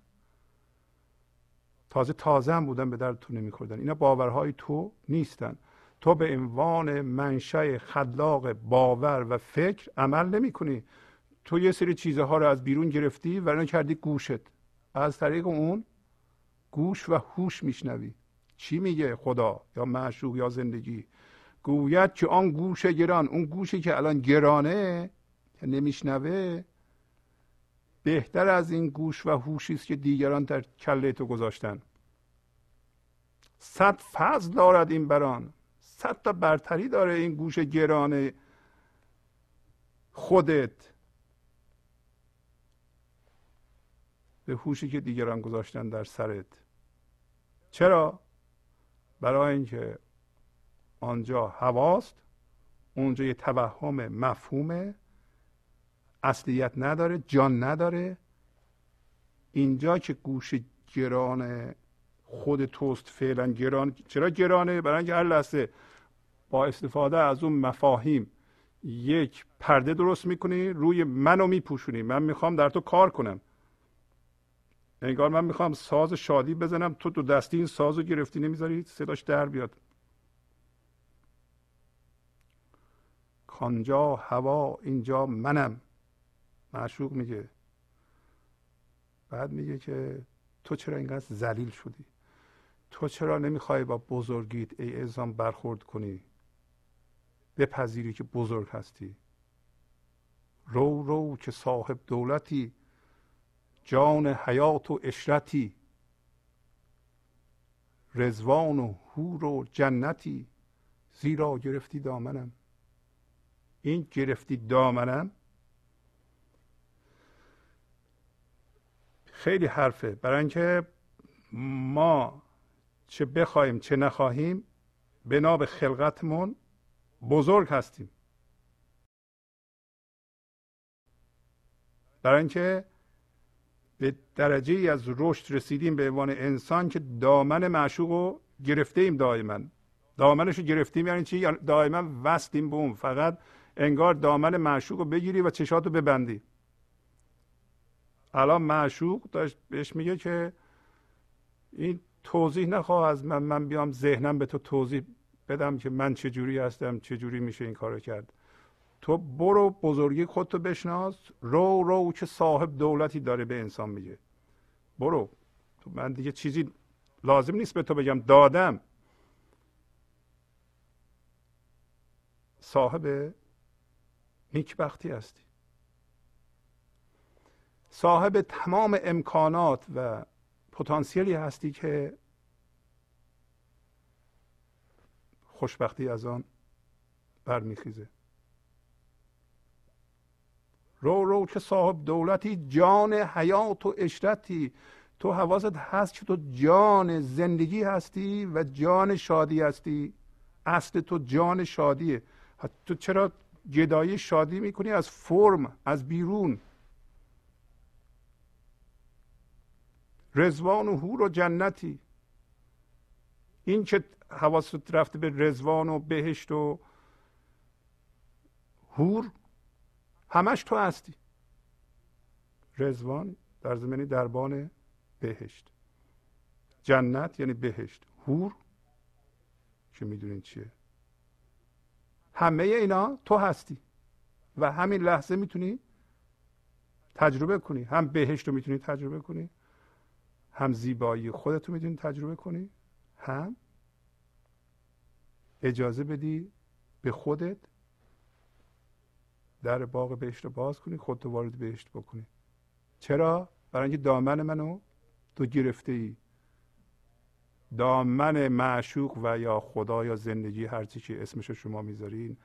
تازه تازه هم بودن به درد تو نمیخوردن. اینا باورهای تو نیستن. تو به عنوان منشأ خلاق باور و فکر عمل نمی کنی تو یه سری چیزها رو از بیرون گرفتی و اینا کردی گوشت. از طریق اون گوش و هوش میشنوی. چی میگه خدا یا معشوق یا زندگی؟ گوید که آن گوش گران اون گوشی که الان گرانه که نمیشنوه بهتر از این گوش و هوشی است که دیگران در کله تو گذاشتن. صد فضل دارد این بران. صد تا برتری داره این گوش گران خودت. به هوشی که دیگران گذاشتن در سرت. چرا؟ برای اینکه آنجا هواست اونجا یه توهم مفهومه اصلیت نداره جان نداره. اینجا که گوش گران خود توست فعلا گران. چرا گرانه؟ برای اینکه هر لحظه با استفاده از اون مفاهیم یک پرده درست می‌کنی روی منو میپوشونی. من می‌خوام در تو کار کنم. انگار من می‌خوام ساز شادی بزنم تو دو دستی این ساز رو گرفتی نمی‌ذاری صداش در بیاد. کانجا هوا اینجا منم. معشوق میگه. بعد میگه که تو چرا اینقدر ذلیل شدی؟ تو چرا نمی‌خوای با بزرگیت ای انسان برخورد کنی؟ بپذیری که بزرگ هستی. رو رو که صاحب دولتی. جان حیات و اشرتی رزوان و هور و جنتی. زیرا گرفتی دامنم. این گرفتی دامنم. خیلی حرفه. برای اینکه ما چه بخوایم چه نخواهیم بنا به خلقتمون بزرگ هستیم. برای اینکه به درجه ای از رشد رسیدیم به عنوان انسان که دامن معشوق رو گرفته ایم دائما. دامنش رو گرفتیم یعنی چی؟ دائما وستیم به اون. فقط انگار دامن معشوق رو بگیری و چشات رو ببندی. الان معشوق داشت بهش میگه که این توضیح نخواه از من من بیام ذهنم به تو توضیح بدم که من چجوری هستم چجوری میشه این کارو کرد. تو برو بزرگی خودتو بشناس. رو رو که صاحب دولتی داره به انسان میگه. برو. تو من دیگه چیزی لازم نیست به تو بگم. دادم. صاحب نیکبختی هستی. صاحب تمام امکانات و پتانسیلی هستی که خوشبختی از آن برمیخیزه. رو رو که صاحب دولتی جان حیات و اشرتی تو حواست هست که تو جان زندگی هستی و جان شادی هستی. اصل تو جان شادیه. تو چرا گدایی شادی می‌کنی؟ از فرم از بیرون. رزوان و هور و جنتی. این که حواست رفته به رزوان و بهشت و هور همش تو هستی. رزوان در زمینی دربان بهشت. جنت یعنی بهشت. هور که می‌دونین چیه. همه اینا تو هستی. و همین لحظه می‌تونی تجربه کنی. هم بهشت رو می‌تونی تجربه کنی هم زیبایی خودت رو می‌تونی تجربه کنی هم اجازه بدی به خودت در باغ بهشت رو باز کنی خودتو وارد بهشت بکنی. چرا؟ برای اینکه دامن منو تو گرفته ای دامن معشوق و یا خدا یا زندگی هر چی که اسمش شما می‌ذارین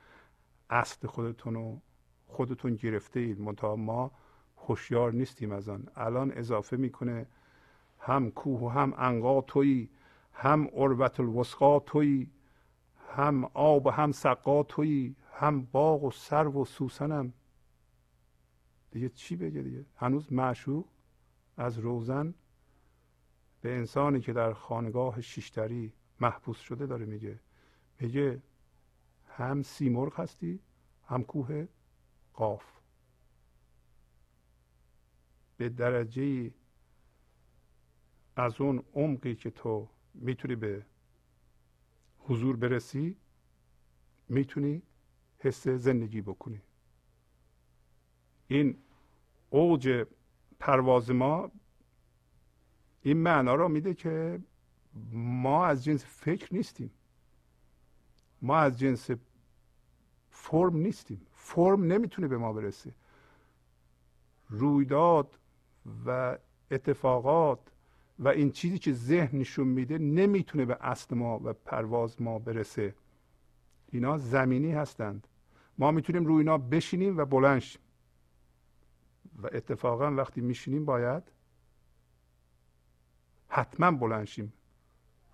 اصل خودتون رو خودتون گرفته اید منتها ما هوشیار نیستیم از آن. الان اضافه می‌کنه هم کوه و هم انقا توی هم عروت الوسقا توی هم آب و هم سقا توی هم باغ و سرو و سوسنم. دیگه چی بگه دیگه؟ هنوز معشوق از روزن به انسانی که در خانگاه شیشتری محبوس شده داره میگه. میگه هم سیمرغ هستی هم کوه قاف. به درجه از اون عمقی که تو می‌تونی به حضور برسی می‌تونی حس زندگی بکنی. این اوج پرواز ما این معنا را میده که ما از جنس فکر نیستیم. ما از جنس فرم نیستیم. فرم نمی‌تونه به ما برسه. رویداد و اتفاقات و این چیزی که ذهن نشون میده نمی‌تونه به اصل ما و پرواز ما برسه. اینا زمینی هستند. ما می‌تونیم روی اینا بشینیم و بلند شیم. و اتفاقا وقتی میشینیم باید حتما بلند شیم.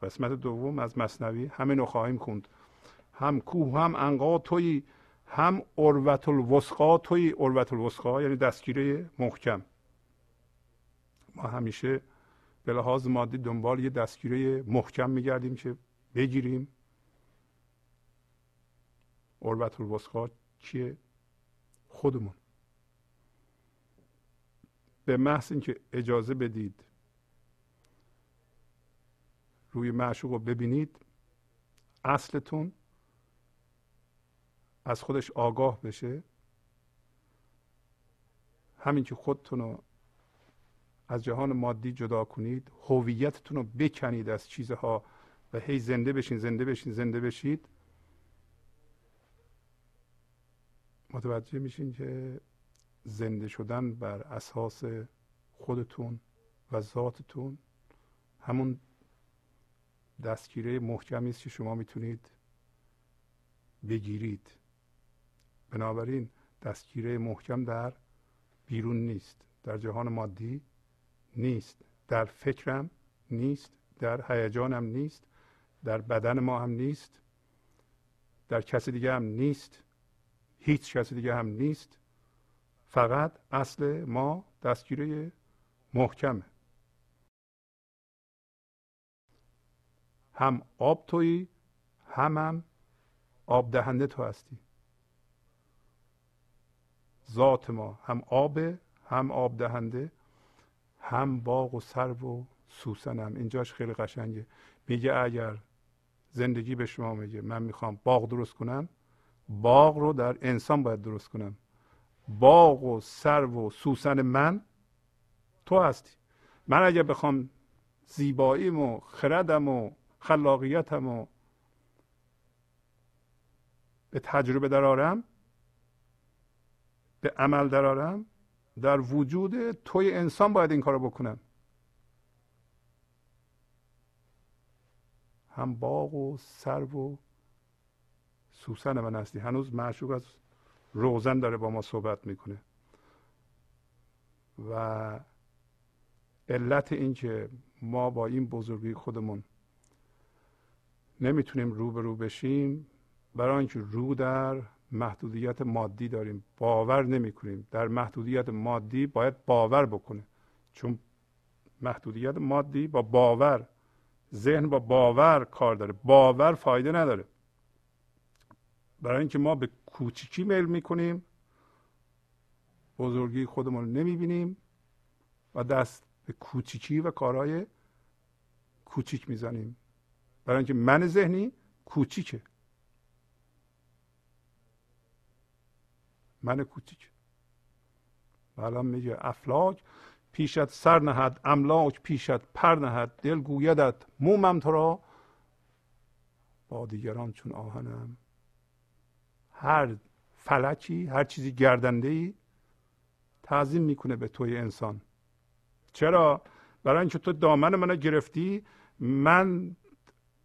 قسمت دوم از مصنوی همین رو خواهیم خوند. هم کوه هم انقا توی هم اروت الوسقا توی اروت الوسقا یعنی دستگیره محکم. ما همیشه به لحاظ مادی دنبال یه دستگیره محکم میگردیم که بگیریم. اروت الوسقا چیه? خودمون. به محض اینکه اجازه بدید روی معشوق رو ببینید اصلتون از خودش آگاه بشه. همین که خودتون رو از جهان مادی جدا کنید هویتتون رو بکنید از چیزها و هی زنده بشین زنده بشین زنده بشید. متوجه میشین که زنده شدن بر اساس خودتون و ذاتتون همون دستگیره محکمی است که شما می‌تونید بگیرید. بنابراین دستگیره محکم در بیرون نیست در جهان مادی نیست در فکرم نیست در هیجانم نیست در بدن ما هم نیست در کسی دیگه هم نیست. هیچ کسی دیگه هم نیست. فقط اصل ما دستگیره محکمه. هم آب تویی هم هم آب دهنده تو هستی. ذات ما هم آب هم آب دهنده هم باغ و سرو و سوسنم اینجاش خیلی قشنگه. میگه اگر زندگی به شما میگه من می‌خوام باغ درست کنم باغ رو در انسان باید درست کنم. باغ و سرو و سوسن من تو هستی. من اگر بخوام زیباییم و خردم و خلاقیتم و به تجربه درارم به عمل درارم در وجود توی انسان باید این کارو بکنم. هم باغ و سر و سوسن من هستی. هنوز معشوق از روزن داره با ما صحبت می‌کنه. و علت این که ما با این بزرگی خودمون نمی‌تونیم رو به رو بشیم برای اینکه رو در محدودیت مادی داریم. باور نمی کنیم در محدودیت مادی باید باور بکنه. چون محدودیت مادی با باور ذهن با باور کار داره. باور فایده نداره. برای اینکه ما به کوچیکی میل می‌کنیم بزرگی خودمون رو نمی‌بینیم و دست به کوچیکی و کارهای کوچیک می‌زنیم. برای اینکه من ذهنی کوچیکه. من کوچیک الان میگه افلاک پیشت سر نهد املاک پیشت پر نهد دل گویدت مومم تو را. با دیگران چون آهنم. هر فلکی هر چیزی گردنده ای تعظیم می‌کنه به توی انسان. چرا؟ برای اینکه تو دامن منو گرفتی من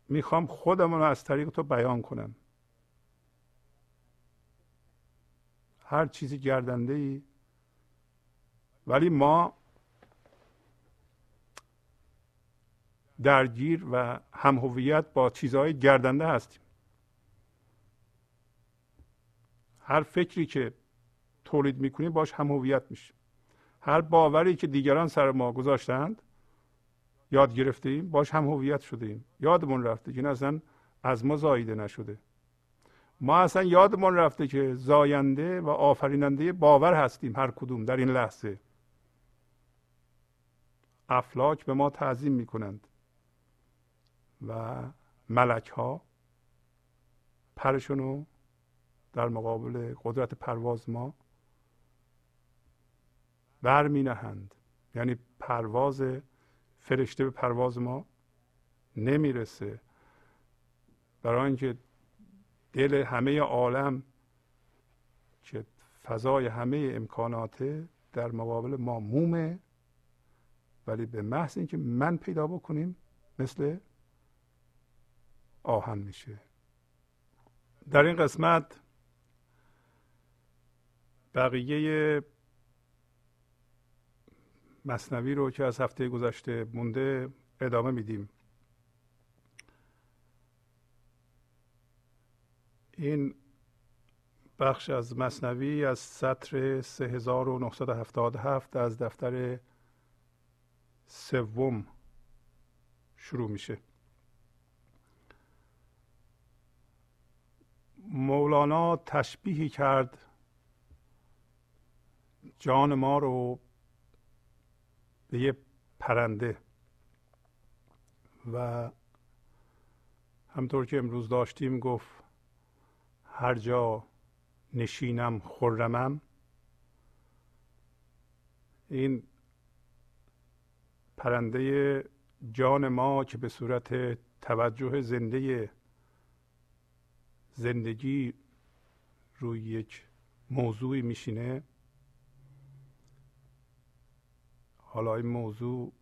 می‌خوام خودم رو از طریق تو بیان کنم. هر چیزی گردنده ای ولی ما درگیر و هم هویت با چیزهای گردنده هستیم. هر فکری که تولید می‌کنیم باش هم هویت میشه هر باوری که دیگران سر ما گذاشتند یاد گرفتیم باش هم هویت شده ایم یادمون رفته که اصلا از ما زاییده نشده. ما اصلا یادمون رفته که زاینده و آفریننده باور هستیم هر کدوم در این لحظه. افلاک به ما تعظیم می‌کنند و ملک ها پرشونو در مقابل قدرت پرواز ما بر می نهند یعنی پرواز فرشته به پرواز ما نمی‌رسه. برای اینکه دل همه عالم که فضای همه امکاناته در مقابل ما مومه ولی به محض اینکه من پیدا بکنیم مثل آهن میشه. در این قسمت بقیه مصنوی رو که از هفته گذشته مونده ادامه میدیم. این بخش از مصنوی از سطر 3977 از دفتر سوم شروع میشه. مولانا تشبیهی کرد جان ما رو به یه پرنده و همطور که امروز داشتیم گفت هر جا نشینم خرمم. این پرنده جان ما که به صورت توجه زنده زندگی روی یک موضوعی میشینه حالا این موضوع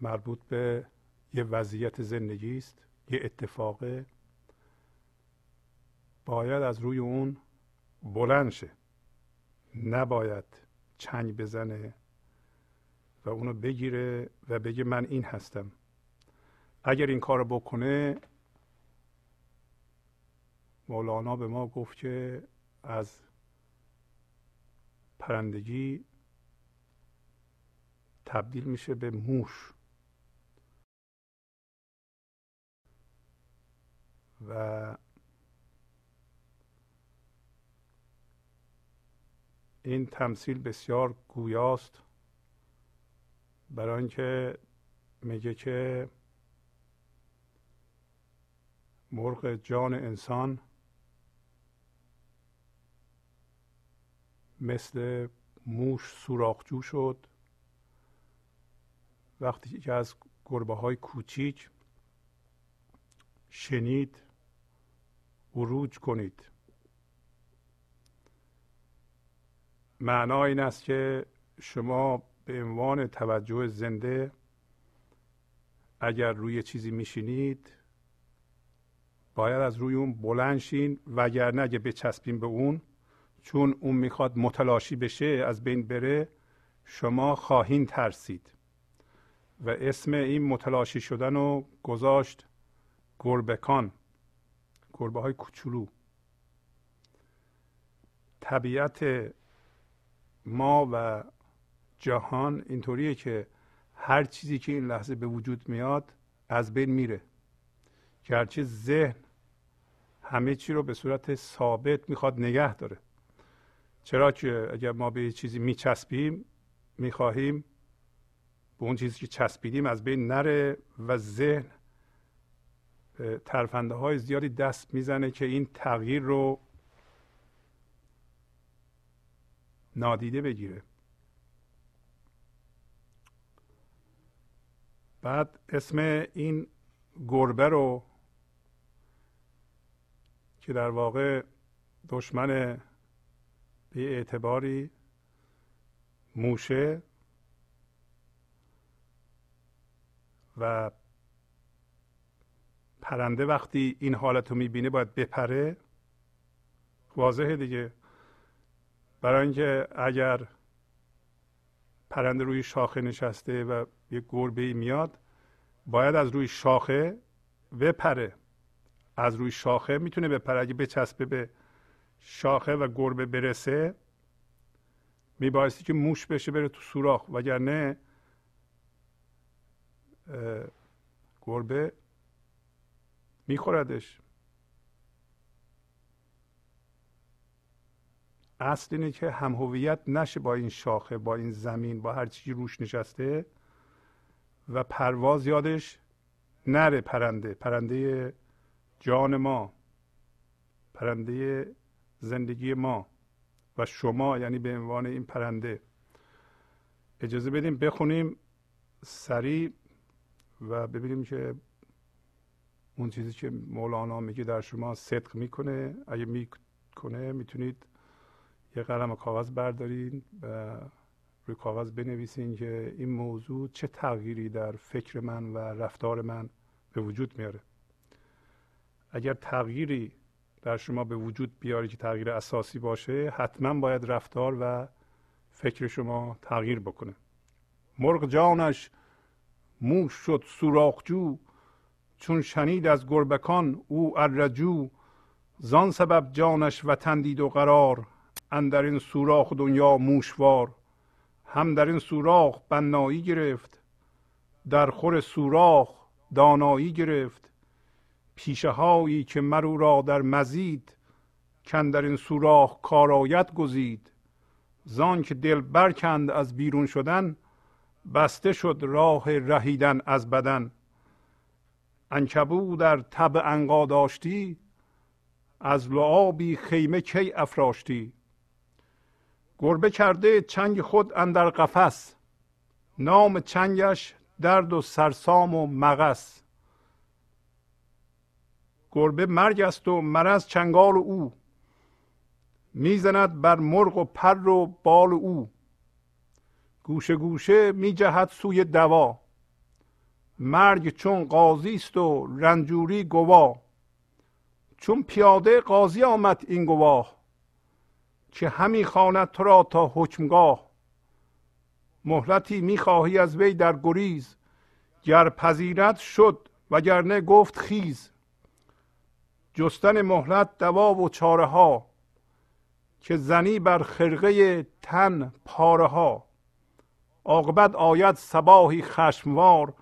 مربوط به یه وضعیت زندگی است یه اتفاقه. باید از روی اون بلند شه. نباید چنگ بزنه و اونو بگیره و بگه من این هستم. اگر این کار بکنه مولانا به ما گفت که از پرندگی تبدیل میشه به موش. و این تمثیل بسیار گویاست برای اینکه میگه که مرغ جان انسان مثل موش سوراخجو شد. وقتی که از گربه های کوچیک شنید وروج کنید. معنا این است که شما به عنوان توجه زنده اگر روی چیزی میشینید باید از روی اون بلند شین وگرنه اگه بچسبین به اون چون اون می‌خواد متلاشی بشه از بین بره شما خواهین ترسید. و اسم این متلاشی شدن رو گذاشت گربکان گربه های کوچولو. طبیعت ما و جهان اینطوریه که هر چیزی که این لحظه به وجود میاد از بین میره. گرچه ذهن همه چی رو به صورت ثابت می‌خواد نگه داره. چرا که اگر ما به چیزی میچسبیم می‌خواهیم به اون چیزی که چسبیدیم از بین نره و ذهن ترفنده های زیادی دست می‌زنه که این تغییر رو نادیده بگیره. بعد اسم این گربه رو که در واقع دشمن به اعتباری موشه و پرنده وقتی این حالت رو می‌بینه باید بپره. واضحه دیگه. برای اینکه اگر پرنده روی شاخه نشسته و یک گربه میاد باید از روی شاخه بپره. از روی شاخه می‌تونه بپره. اگه بچسبه به شاخه و گربه برسه میبایستی که موش بشه بره تو سوراخ. وگرنه گربه میخوردش. اصل اینه که هم هویت نشه با این شاخه با این زمین با هر چیزی روش نشسته و پرواز یادش نره پرنده پرنده جان ما پرنده زندگی ما و شما یعنی به عنوان این پرنده. اجازه بدیم بخونیم سریع و ببینیم که اون چیزی که مولانا میگه در شما صدق می‌کنه. اگه می‌کنه می‌تونید یه قلم کاغذ بردارین و روی کاغذ بنویسین که این موضوع چه تغییری در فکر من و رفتار من به وجود میاره. اگر تغییری در شما به وجود بیاره که تغییر اساسی باشه حتما باید رفتار و فکر شما تغییر بکنه. مرغ جانش موش شد سوراخجو چون شنید از گربکان او الرجو زان سبب جانش وطن دید و قرار اندر این سوراخ دنیا موشوار. هم در این سوراخ بنایی گرفت در خور سوراخ دانایی گرفت. پیشه هایی که مرو را در مزید کن در این سوراخ کارایت گزید. زان که دل برکند از بیرون شدن بسته شد راه رهیدن از بدن. انکبو در تب انقا داشتی از لعابی خیمه کی افراشتی. گربه کرده چنگ خود اندر قفس نام چنگش درد و سرسام و مغس. گربه مرگ است و مرض چنگال او می‌زند بر مرغ و پر و بال او. گوشه گوشه میجهد سوی دوا. مرگ چون قاضی است و رنجوری گوا. چون پیاده قاضی آمد این گواه که همی خواند تو را تا حکمگاه؟ مهلتی می‌خواهی از وی در گریز گر پذیرت شد وگرنه گفت خیز. جستن مهلت دوا و چاره ها که زنی بر خرقه تن پاره ها عاقبت آید سباهی خشموار.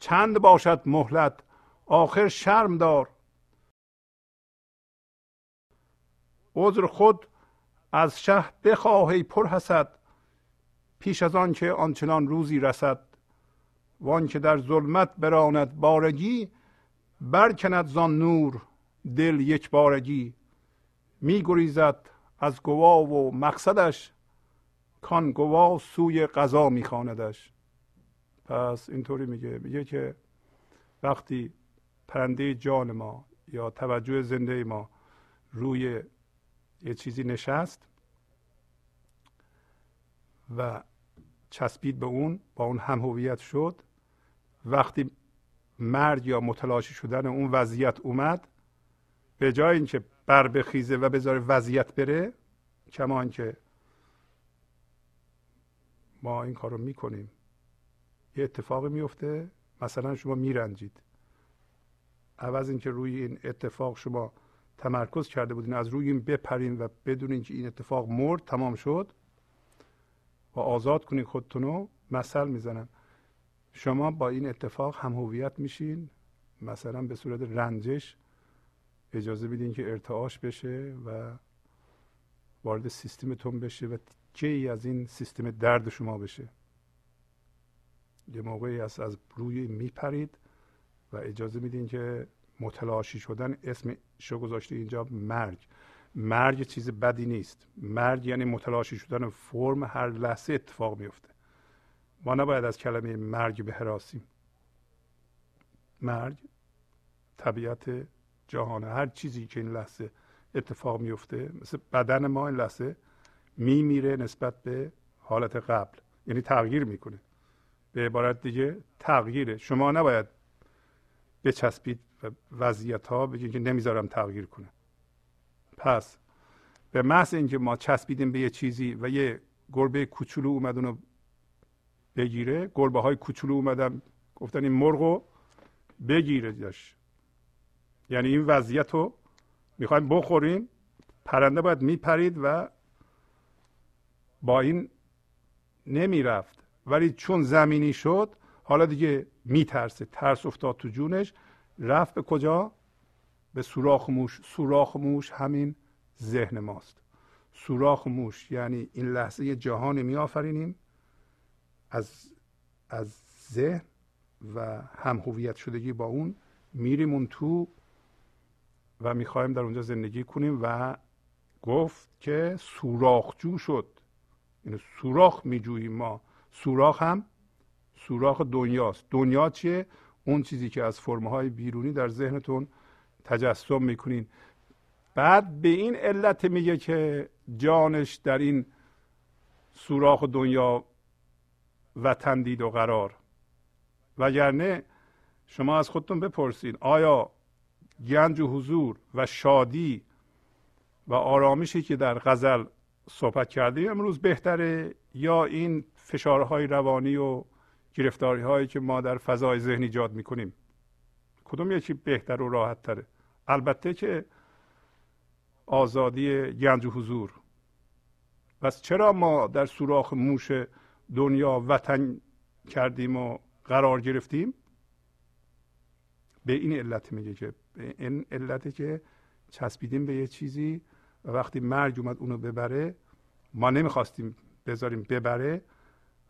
چند باشد مهلت آخر شرم دار. عذر خود از شه بخواهی پر حسد پیش از آن که آنچنان روزی رسد. وان که در ظلمت براند بارگی برکند زان نور دل یک بارگی. می گریزد از گوا و مقصدش کان گوا سوی قضا میخواندش. پس اینطوری میگه. میگه که وقتی پرنده جان ما یا توجه زنده ما روی یه چیزی نشست و چسبید به اون با اون هم هویت شد وقتی مرگ یا متلاشی شدن اون وضعیت اومد به جای اینکه بر بخیزه و بذاره وضعیت بره کما که ما این کار رو می‌کنیم. یه اتفاقی میفته مثلا شما میرنجید. عوض اینکه روی این اتفاق شما تمرکز کرده بودین از روی این بپرین و بدونین که این اتفاق مرد تمام شد و آزاد کنین خودتونو مثل می‌زنن. شما با این اتفاق هم هویت میشین. مثلا به صورت رنجش اجازه بدین که ارتعاش بشه و وارد سیستمتون بشه و ای از این سیستم درد شما بشه. یه موقعی از از روی میپرید و اجازه میدین که متلاشی شدن اسم شو گذاشته اینجا مرگ. مرگ چیز بدی نیست. مرگ یعنی متلاشی شدن فرم هر لحظه اتفاق میفته ما نباید از کلمه مرگ به حراسیم مرگ طبیعت جهان هر چیزی که این لحظه اتفاق میفته مثل بدن ما این لحظه میمیره نسبت به حالت قبل. یعنی تغییر می‌کنه. به عبارت دیگه تغییره. شما نباید بچسبید و وضعیت ها بگید که نمی‌ذارم تغییر کنه. پس به محض اینکه ما چسبیدیم به یه چیزی و یه گربه کوچولو اومد اونو بگیره گربه های کوچولو اومدن گفتن این مرغو بگیره داشت. یعنی این وضعیت رو می‌خوایم بخوریم. پرنده باید میپرید و با این نمی‌رفت. ولی چون زمینی شد حالا دیگه میترسه. ترس افتاد تو جونش. رفت به کجا؟ به سوراخ موش. سوراخ موش همین ذهن ماست. سوراخ موش یعنی این لحظه جهان میآفرینیم از از ذهن و هم هویت شدگی با اون میریم اون تو و می‌خوایم در اونجا زندگی کنیم و گفت که سوراخجو شد. یعنی سوراخ میجوییم ما. سوراخ هم سوراخ دنیاست. دنیا چیه؟ اون چیزی که از فرمهای بیرونی در ذهنتون تجسم می‌کنین. بعد به این علت میگه که جانش در این سوراخ دنیا وطن دید و قرار. وگرنه شما از خودتون بپرسید آیا گنج و حضور و شادی و آرامشی که در غزل صحبت کردیم امروز بهتره؟ یا این فشارهای روانی و گرفتاری هایی که ما در فضای ذهنی ایجاد می‌کنیم کدوم یکی بهتر و راحت تره البته که آزادی گنج و حضور. پس چرا ما در سوراخ موش دنیا وطن کردیم و قرار گرفتیم؟ به این علت میگه که به این علتی که چسبیدیم به یه چیزی و وقتی مرگ اومد اونو ببره ما نمی‌خواستیم بذاریم ببره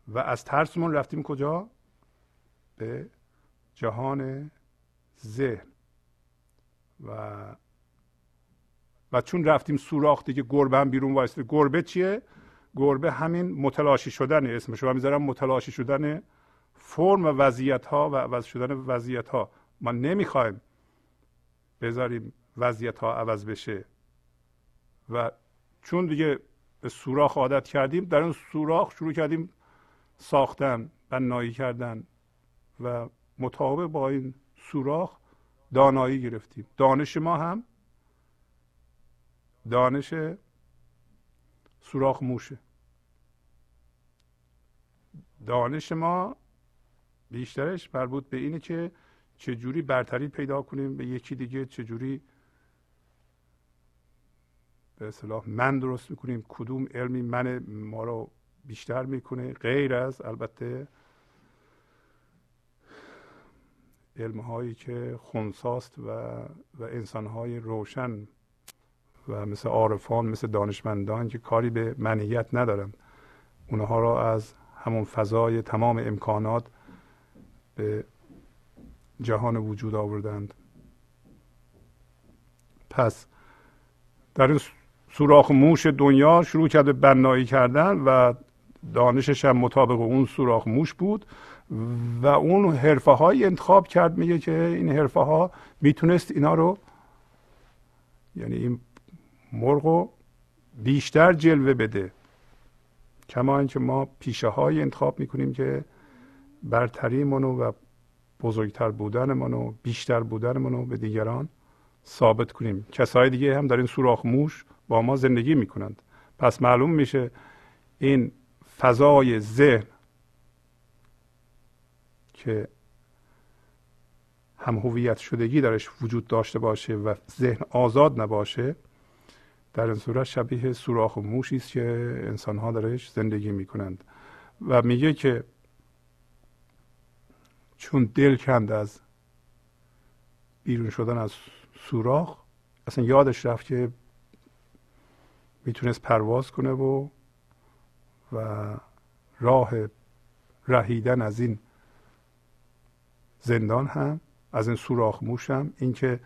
و از ترسمون رفتیم کجا؟ به جهان ذهن. و و چون رفتیم سوراخ دیگه گربه هم بیرون وایسته. گربه چیه؟ گربه همین متلاشی شدن اسمش رو می‌ذارم متلاشی شدن فرم و وضعیت ها و عوض شدن وضعیت ها ما نمی‌خوایم بذاریم وضعیت ها عوض بشه. و چون دیگه به سوراخ عادت کردیم در اون سوراخ شروع کردیم ساختن بنایی کردن و مطابق با این سوراخ دانایی گرفتیم. دانش ما هم دانش سوراخ موشه. دانش ما بیشترش مربوط به اینه که چجوری برتری پیدا کنیم به یکی دیگه چجوری به اصطلاح من درست می‌کنیم کدوم علمی من ما رو بیشتر می‌کنه غیر از البته علم هایی که خونساست و, و انسان های روشن و مثل عارفان مثل دانشمندان که کاری به منیت ندارن. اونها را از همون فضای تمام امکانات به جهان وجود آوردند. پس در این سوراخ موش دنیا شروع کرده بنایی کردن و دانشش هم مطابق اون سوراخ موش بود و اون حرفه های انتخاب کرد میگه که این حرفه ها می‌تونست اینا رو یعنی این مرغ بیشتر جلوه بده. کما اینکه ما پیشه های انتخاب می‌کنیم که برتریمون و بزرگتر بودنمون و بیشتر بودنمون رو به دیگران ثابت کنیم. کسای دیگه هم در این سوراخ موش با ما زندگی می‌کنند. پس معلوم میشه این فضای ذهن که هم هویت شدگی درش وجود داشته باشه و ذهن آزاد نباشه در این صورت شبیه سوراخ موشی است که انسان ها درش زندگی می‌کنند. و میگه که چون دل کند از بیرون شدن از سوراخ اصلا یادش رفت که می‌تونست پرواز کنه و و راه رهیدن از این زندان هم از این سوراخ موش هم اینکه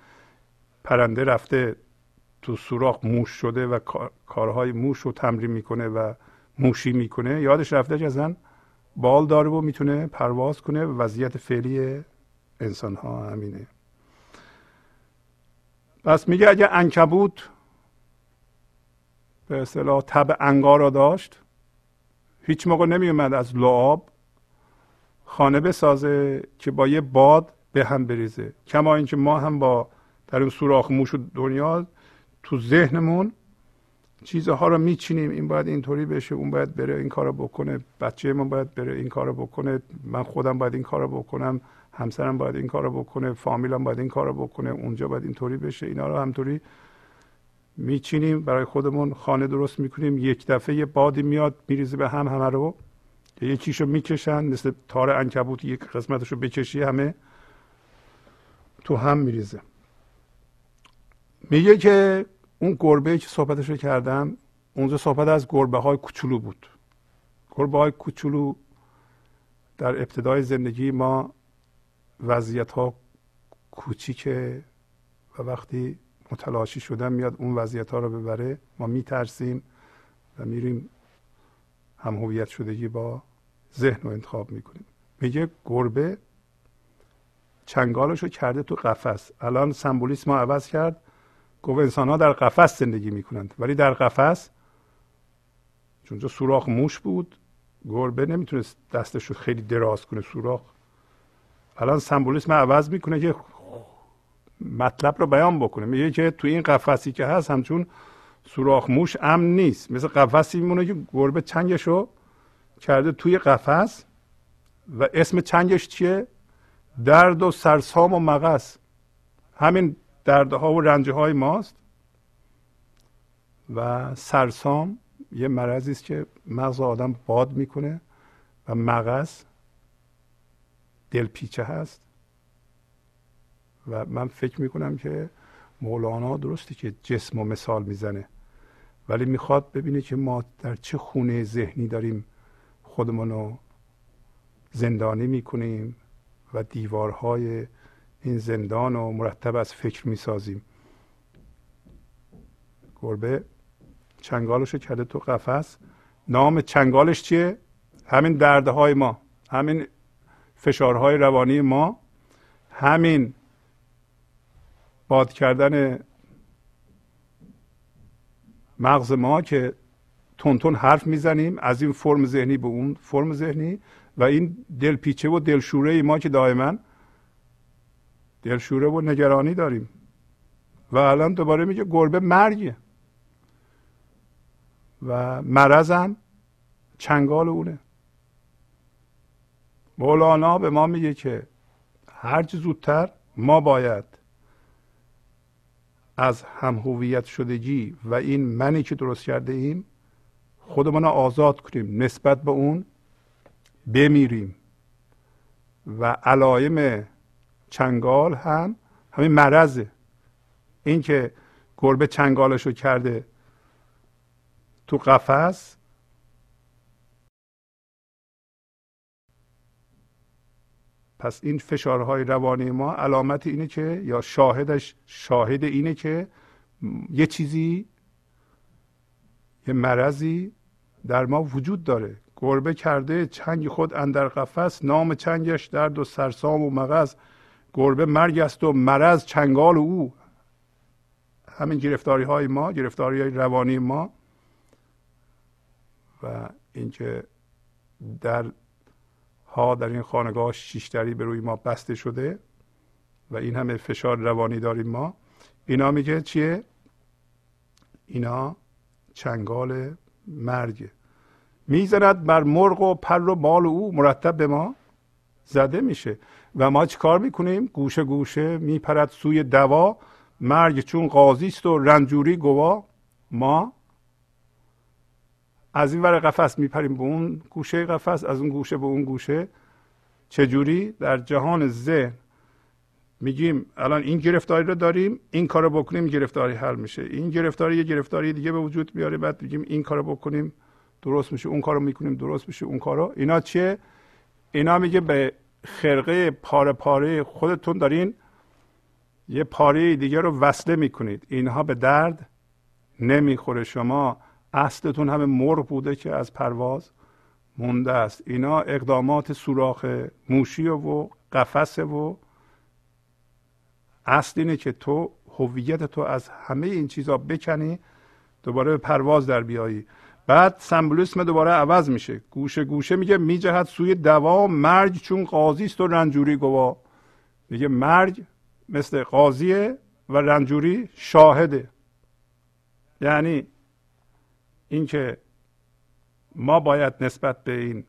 پرنده رفته تو سوراخ موش شده و کارهای موش رو تمرین می‌کنه و موشی می‌کنه یادش رفته که اصلا بال داره و می‌تونه پرواز کنه وضعیت فعلی انسان ها همینه. پس میگه اگه انکبوت به اصطلاح تب انگار را داشت. هیچ موقع نمیومد از لعاب خانه بسازه که با یه باد به هم بریزه. کما اینکه ما هم با در این سوراخ موش دنیا تو ذهنمون چیزها رو میچینیم. این باید اینطوری بشه اون باید بره این کارو بکنه بچه من باید بره این کارو بکنه من خودم باید این کارو بکنم همسرم باید این کارو بکنه فامیلم باید این کارو بکنه اونجا باید اینطوری بشه اینا رو همطوری میچینیم برای خودمون خانه درست می‌کنیم یک دفعه یه بادی میاد میریزه به هم همه رو. یکیشو می‌کشن مثل تار انکبوت یک قسمتشو بکشی همه تو هم میریزه. میگه که اون گربه که صحبتش کردم اونجا صحبت از گربه های کوچولو بود. گربه های کوچولو در ابتدای زندگی ما وضعیت ها کوچیکه و وقتی متلاشی شدن میاد اون وضعیت ها رو ببره. ما میترسیم و میریم هم هویت شدگی با ذهن رو انتخاب می‌کنیم. میگه گربه چنگالش رو کرده تو قفس. الان سمبولیسم ما عوض کرد. گفت انسان ها در قفس زندگی می‌کنند. ولی در قفس چون سوراخ موش بود گربه نمی‌تونست دستش رو خیلی دراز کنه سوراخ. الان سمبولیسم عوض می‌کنه که مطلب رو بیان بکنه میگه که تو این قفسی که هست همچون سوراخ موش امن نیست. مثل قفسی میمونه که گربه چنگش رو کرده توی قفس و اسم چنگش چیه؟ درد و سرسام و مغز. همین دردها و رنجه های ماست. و سرسام یه مرضی است که مغز آدم باد می‌کنه و مغز دلپیچه هست. و من فکر می‌کنم که مولانا درسته که جسم و مثال می‌زنه. ولی می‌خواد ببینه که ما در چه خونه ذهنی داریم خودمون رو زندانی می‌کنیم و دیوارهای این زندان رو مرتب از فکر می‌سازیم. گربه چنگالش کرده تو قفس. نام چنگالش چیه؟ همین دردهای ما همین فشارهای روانی ما همین باد کردن مغز ما که تون حرف می‌زنیم از این فرم ذهنی به اون فرم ذهنی و این دلپیچه و دلشوره ما که دائما دلشوره و نگرانی داریم. و الان دوباره میگه گربه مرگه. و مرزم چنگال اونه. مولانا به ما میگه که هرچه زودتر ما باید از هم هویت شدگی و این منی که درست کرده ایم خودمان آزاد کنیم نسبت به اون بمیریم. و علایم چنگال هم همین مرضه این که گربه چنگالش رو کرده تو قفس پس این فشارهای روانی ما علامت اینه که یا شاهدش شاهد اینه که یه چیزی یه مرضی در ما وجود داره. گربه کرده چنگ خود اندر قفس نام چنگش درد و سرسام و مغز. گربه مرگ است و مرض چنگال او. همین گرفتاری های ما گرفتاری های روانی ما. و اینکه در ها در این خانگاه شیشتری به روی ما بسته شده و این همه فشار روانی داریم ما. اینا میگه چیه؟ اینا چنگال مرگه می‌زند بر مرغ و پر و بال او مرتب به ما زده میشه. و ما کار می‌کنیم؟ گوشه گوشه میپرد سوی دوا. مرگ چون قاضی است و رنجوری گوا ما از این ور قفس میپریم به اون گوشه قفس از اون گوشه به اون گوشه. چجوری؟ در جهان ذهن میگیم الان این گرفتاری رو داریم این کارو بکنیم گرفتاری حل میشه. این گرفتاری یه گرفتاری دیگه به وجود میاره بعد میگیم این کارو بکنیم درست میشه. اون کارو می‌کنیم درست میشه. اون کارو اینا چیه؟ اینا میگه به خرقه پاره پاره خودتون دارین یه پاره دیگه رو وصله می‌کنید. اینها به درد نمی‌خوره. شما اصلتون همه مرغ بوده که از پرواز مونده است. اینا اقدامات سوراخ موشی و قفسه و اصل اینه که تو هویت تو از همه این چیزها بکنی دوباره به پرواز در بیایی. بعد سمبولیسم دوباره عوض میشه. گوشه گوشه میگه میجهد سوی دوام مرگ چون قاضی است و رنجوری گوا. میگه مرگ مثل قاضیه و رنجوری شاهده. یعنی اینکه ما باید نسبت به این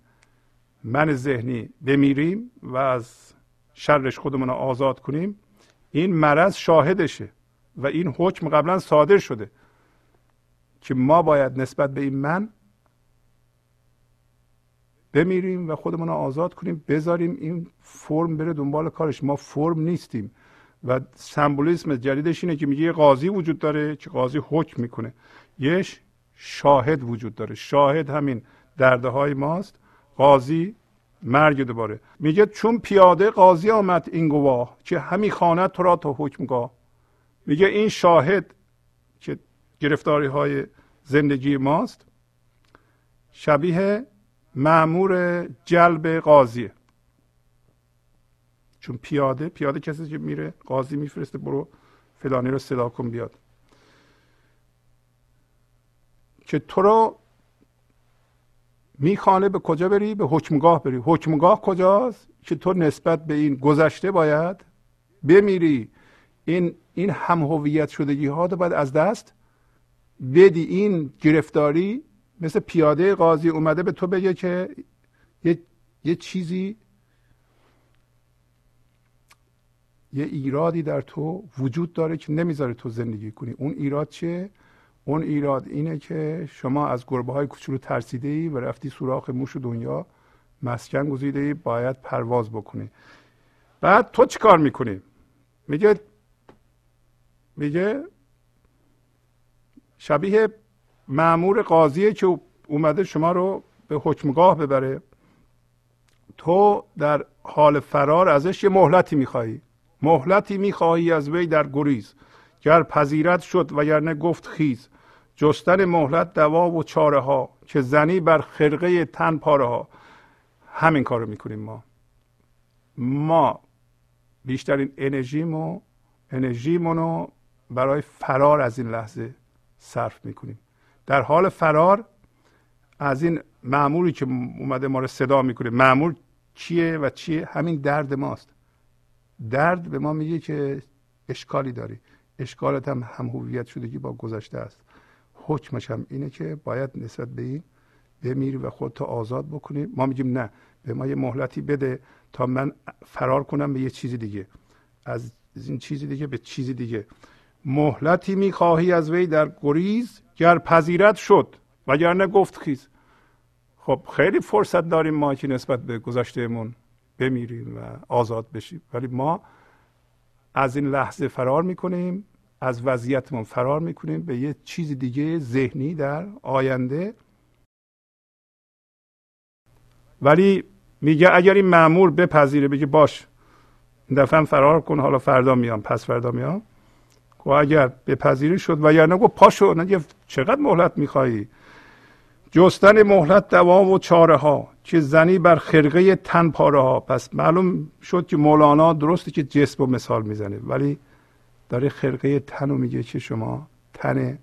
من ذهنی بمیریم و از شرش خودمون رو آزاد کنیم این مرض شاهدشه و این حکم قبلا صادر شده که ما باید نسبت به این من بمیریم و خودمون رو آزاد کنیم بذاریم این فرم بره دنبال کارش. ما فرم نیستیم و سمبولیسم جدیدش اینه که میگه یه قاضی وجود داره که قاضی حکم می‌کنه. یه شاهد وجود داره. شاهد همین درده های ماست. قاضی مرگ دوباره. میگه چون پیاده قاضی آمد این گواه که همی خانه تو را تا حکمگاه. میگه این شاهد که گرفتاری های زندگی ماست شبیه معمور جلب قاضیه. چون پیاده پیاده کسی که میره قاضی میفرسته برو فلانی رو صدا کن بیاد. که تو رو میخانه به کجا بری؟ به حکمگاه بری. حکمگاه کجاست که تو نسبت به این گذشته باید بمیری؟ این این هم هویت شدگی ها رو باید از دست بدی. این گرفتاری مثل پیاده قاضی اومده به تو بگه که یه, یه چیزی یه ایرادی در تو وجود داره که نمی‌ذاره تو زندگی کنی. اون ایراد چیه؟ اون ایراد اینه که شما از گربه های کوچولو ترسیده ای و رفتی سوراخ موش دنیا مسکن گزیده ای باید پرواز بکنی. بعد تو چیکار می‌کنی؟ میگه میگه شبیه معمور قاضیه که اومده شما رو به حکمگاه ببره. تو در حال فرار ازش یه مهلتی میخوایی. مهلتی می‌خواهی از وی در گریز. گر پذیرت شد و گر گفت خیز. جستن مهلت دوا و چاره ها که زنی بر خرقه تن پاره ها. همین کار رو می‌کنیم ما. ما بیشترین انرژیمو انرژیمونو برای فرار از این لحظه صرف می‌کنیم. در حال فرار از این معمولی که اومده ما رو صدا می‌کنه. معمول چیه و چیه؟ همین درد ماست. درد به ما میگه که اشکالی داری. اشکالت هم هم هویت شدگی با گذشته است. حکمش هم اینه که باید نسبت به این بمیری و خودتو آزاد بکنی. ما میگیم نه به ما یه مهلتی بده تا من فرار کنم به یه چیزی دیگه. از این چیزی دیگه به چیزی دیگه. مهلتی می‌خواهی از وی در گریز گر پذیرت شد وگرنه گفت خیز. خب خیلی فرصت داریم ما که نسبت به گذشتهمون بمیریم و آزاد بشیم. ولی ما از این لحظه فرار می‌کنیم. از وضعیتمون فرار می‌کنیم به یه چیز دیگه ذهنی در آینده. ولی میگه اگر این معمول بپذیره بگه باش این دفعه فرار کن حالا فردا میام پس فردا میام. و اگر بپذیره شد و یا نگو پاشو نگه چقدر مهلت میخوایی؟ جستن مهلت دوام و چاره ها که زنی بر خرقه تن پاره ها. پس معلوم شد که مولانا درسته که جسم و مثال می‌زنه ولی داره خرقه تن رو میگه که شما تن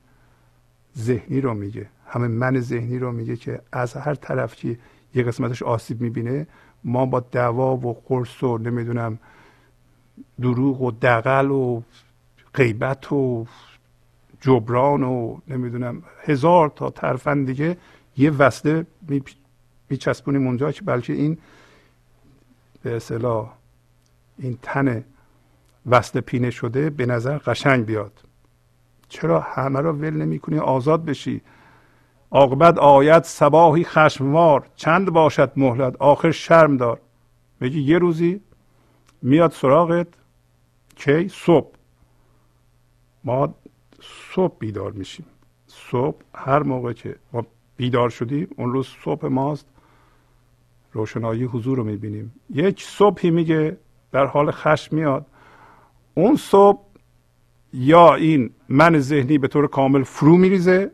ذهنی رو میگه. همه من ذهنی رو میگه که از هر طرف که یه قسمتش آسیب می‌بینه ما با دوا و قرص و نمی‌دونم دروغ و دقل و غیبت و جبران و نمی‌دونم هزار تا ترفن دیگه یه وصله میچسبونیم اونجا که بلکه این به اصطلاح این تن وصل پینه شده به نظر قشنگ بیاد. چرا همه را ول نمی کنی آزاد بشی. عاقبت آید سباهی خشموار. چند باشد مهلت؟ آخر شرم دار. میگه یه روزی میاد سراغت. کی؟ صبح. ما صبح بیدار میشیم. صبح هر موقع که ما بیدار شدیم اون روز صبح ماست. روشنایی حضور رو می‌بینیم. یک صبحی میگه در حال خشم میاد. اون صبح یا این من ذهنی به طور کامل فرو میریزه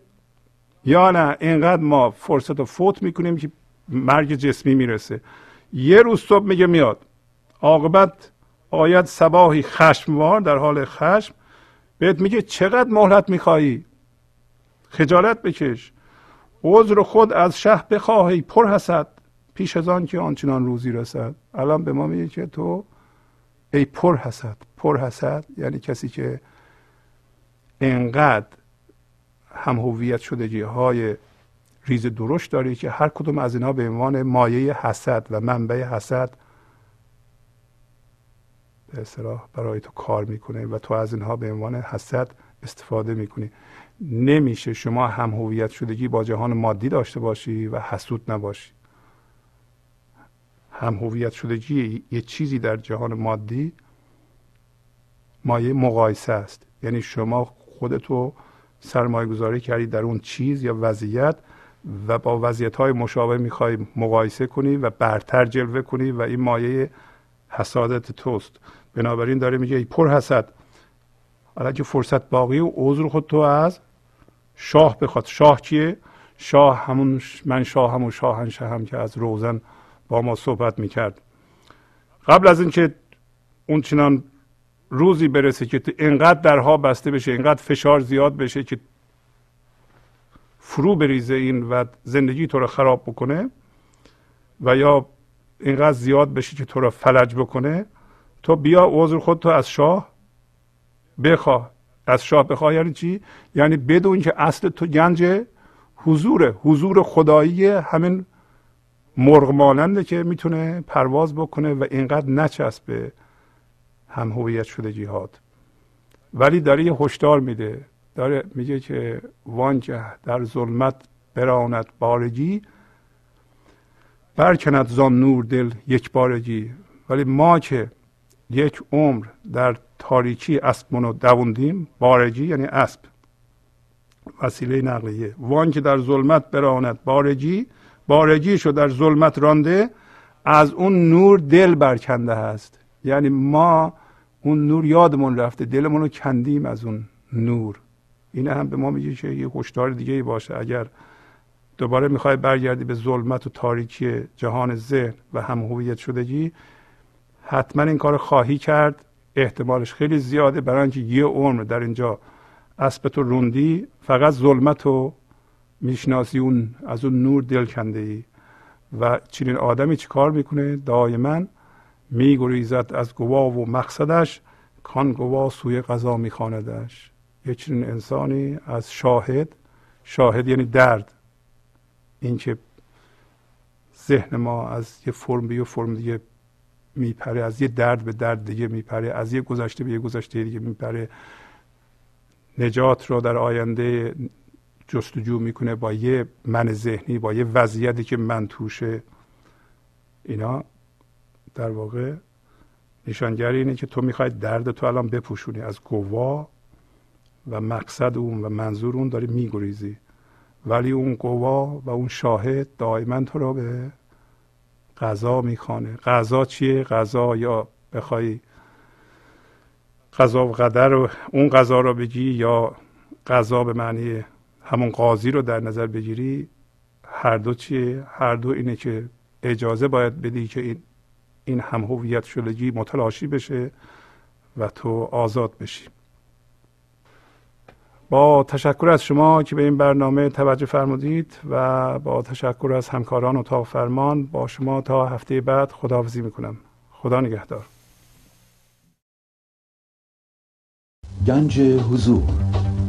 یا نه اینقدر ما فرصت رو فوت می‌کنیم که مرگ جسمی می‌رسه. یه روز صبح میگه میاد. عاقبت آید سباهی خشموار در حال خشم. بهت میگه چقدر مهلت میخوایی خجالت بکش. عذر خود از شه بخواهی پر حسد پیش از آن که آنچنان روزی رسد. الان به ما میگه که تو ای پر حسد پر حسد یعنی کسی که انقدر هم هویت شدگی های ریز درشت داری که هر کدوم از اینها به عنوان مایه حسد و منبع حسد به اصطلاح برای تو کار می‌کنه و تو از اینها به عنوان حسد استفاده می‌کنی. نمیشه شما هم هویت شدگی با جهان مادی داشته باشی و حسود نباشی. هم هویت شدگی یه چیزی در جهان مادی مایه مقایسه است. یعنی شما خودتو سرمایه گذاری کردی در اون چیز یا وضعیت و با وضعیت های مشابه می‌خوای مقایسه کنی و برتر جلوه کنی و این مایه حسادت توست. بنابراین داره میگه ای پر حسد. حالا که فرصت باقی و عذر خود تو از شاه بخواد. شاه کیه شاه همون من شاه همون شاهنشه هم که از روزن با ما صحبت می‌کرد. قبل از اینکه اون چنان روزی برسه که اینقدر درها بسته بشه اینقدر فشار زیاد بشه که فرو بریزه این و زندگی تو رو خراب بکنه و یا اینقدر زیاد بشه که تو رو فلج بکنه تو بیا عذر خود تو از شاه بخواه. از شاه بخواه یعنی چی؟ یعنی بدون که اصل تو گنج حضوره حضور خدایی همین مرغ ماننده که می‌تونه پرواز بکنه و اینقدر نچسبه هم هویت شده جهاد ولی داره یه هشدار میده. داره میگه که وانگه در ظلمت براند بارگی برکند زان نور دل یک بارگی. ولی ما که یک عمر در تاریکی اسبمون رو دووندیم بارگی یعنی اسب. وسیله نقلیه. وان که در ظلمت براند بارگی بارگیشو در ظلمت رانده از اون نور دل برکنده هست. یعنی ما اون نور یادمون رفته دلمون رو کندیم از اون نور. این هم به ما میگه که یه هشدار دیگه باشه. اگر دوباره می‌خوای برگردی به ظلمت و تاریکی جهان ذهن و هم هویت شدگی حتما این کار خواهی کرد. احتمالش خیلی زیاده. برای اینکه یه عمر در اینجا اسب تو روندی فقط ظلمت رو می‌شناسی اون از اون نور دل کنده ای و چنین آدمی چی کار می‌کنه؟ دائما میگریزد از گواه و مقصدش کان گواه سوی قضا میخواندش. یه چنین انسانی از شاهد شاهد یعنی درد. اینکه ذهن ما از یه فرم به یه فرم دیگه میپره از یه درد به درد دیگه میپره از یه گذشته به یه گذشته دیگه میپره. نجات رو در آینده جستجو می‌کنه با یه من ذهنی با یه وضعیتی که من توشه. اینا در واقع نشانگر اینه که تو می‌خوای درد تو الان بپوشونی. از گوا و مقصد اون و منظور اون داری میگریزی. ولی اون گوا و اون شاهد دائما تو رو به غذا می‌خوانه. غذا چیه؟ غذا یا بخوای غذا و قدر رو اون غذا رو بگی یا غذا به معنی همون قاضی رو در نظر بگیری هر دو چیه؟ هر دو اینه که اجازه باید بدی که این این هم هویت شدگی متلاشی بشه و تو آزاد بشی. با تشکر از شما که به این برنامه توجه فرمودید و با تشکر از همکاران اتاق فرمان با شما تا هفته بعد خداحافظی می‌کنم. خدا نگهدار. گنج حضور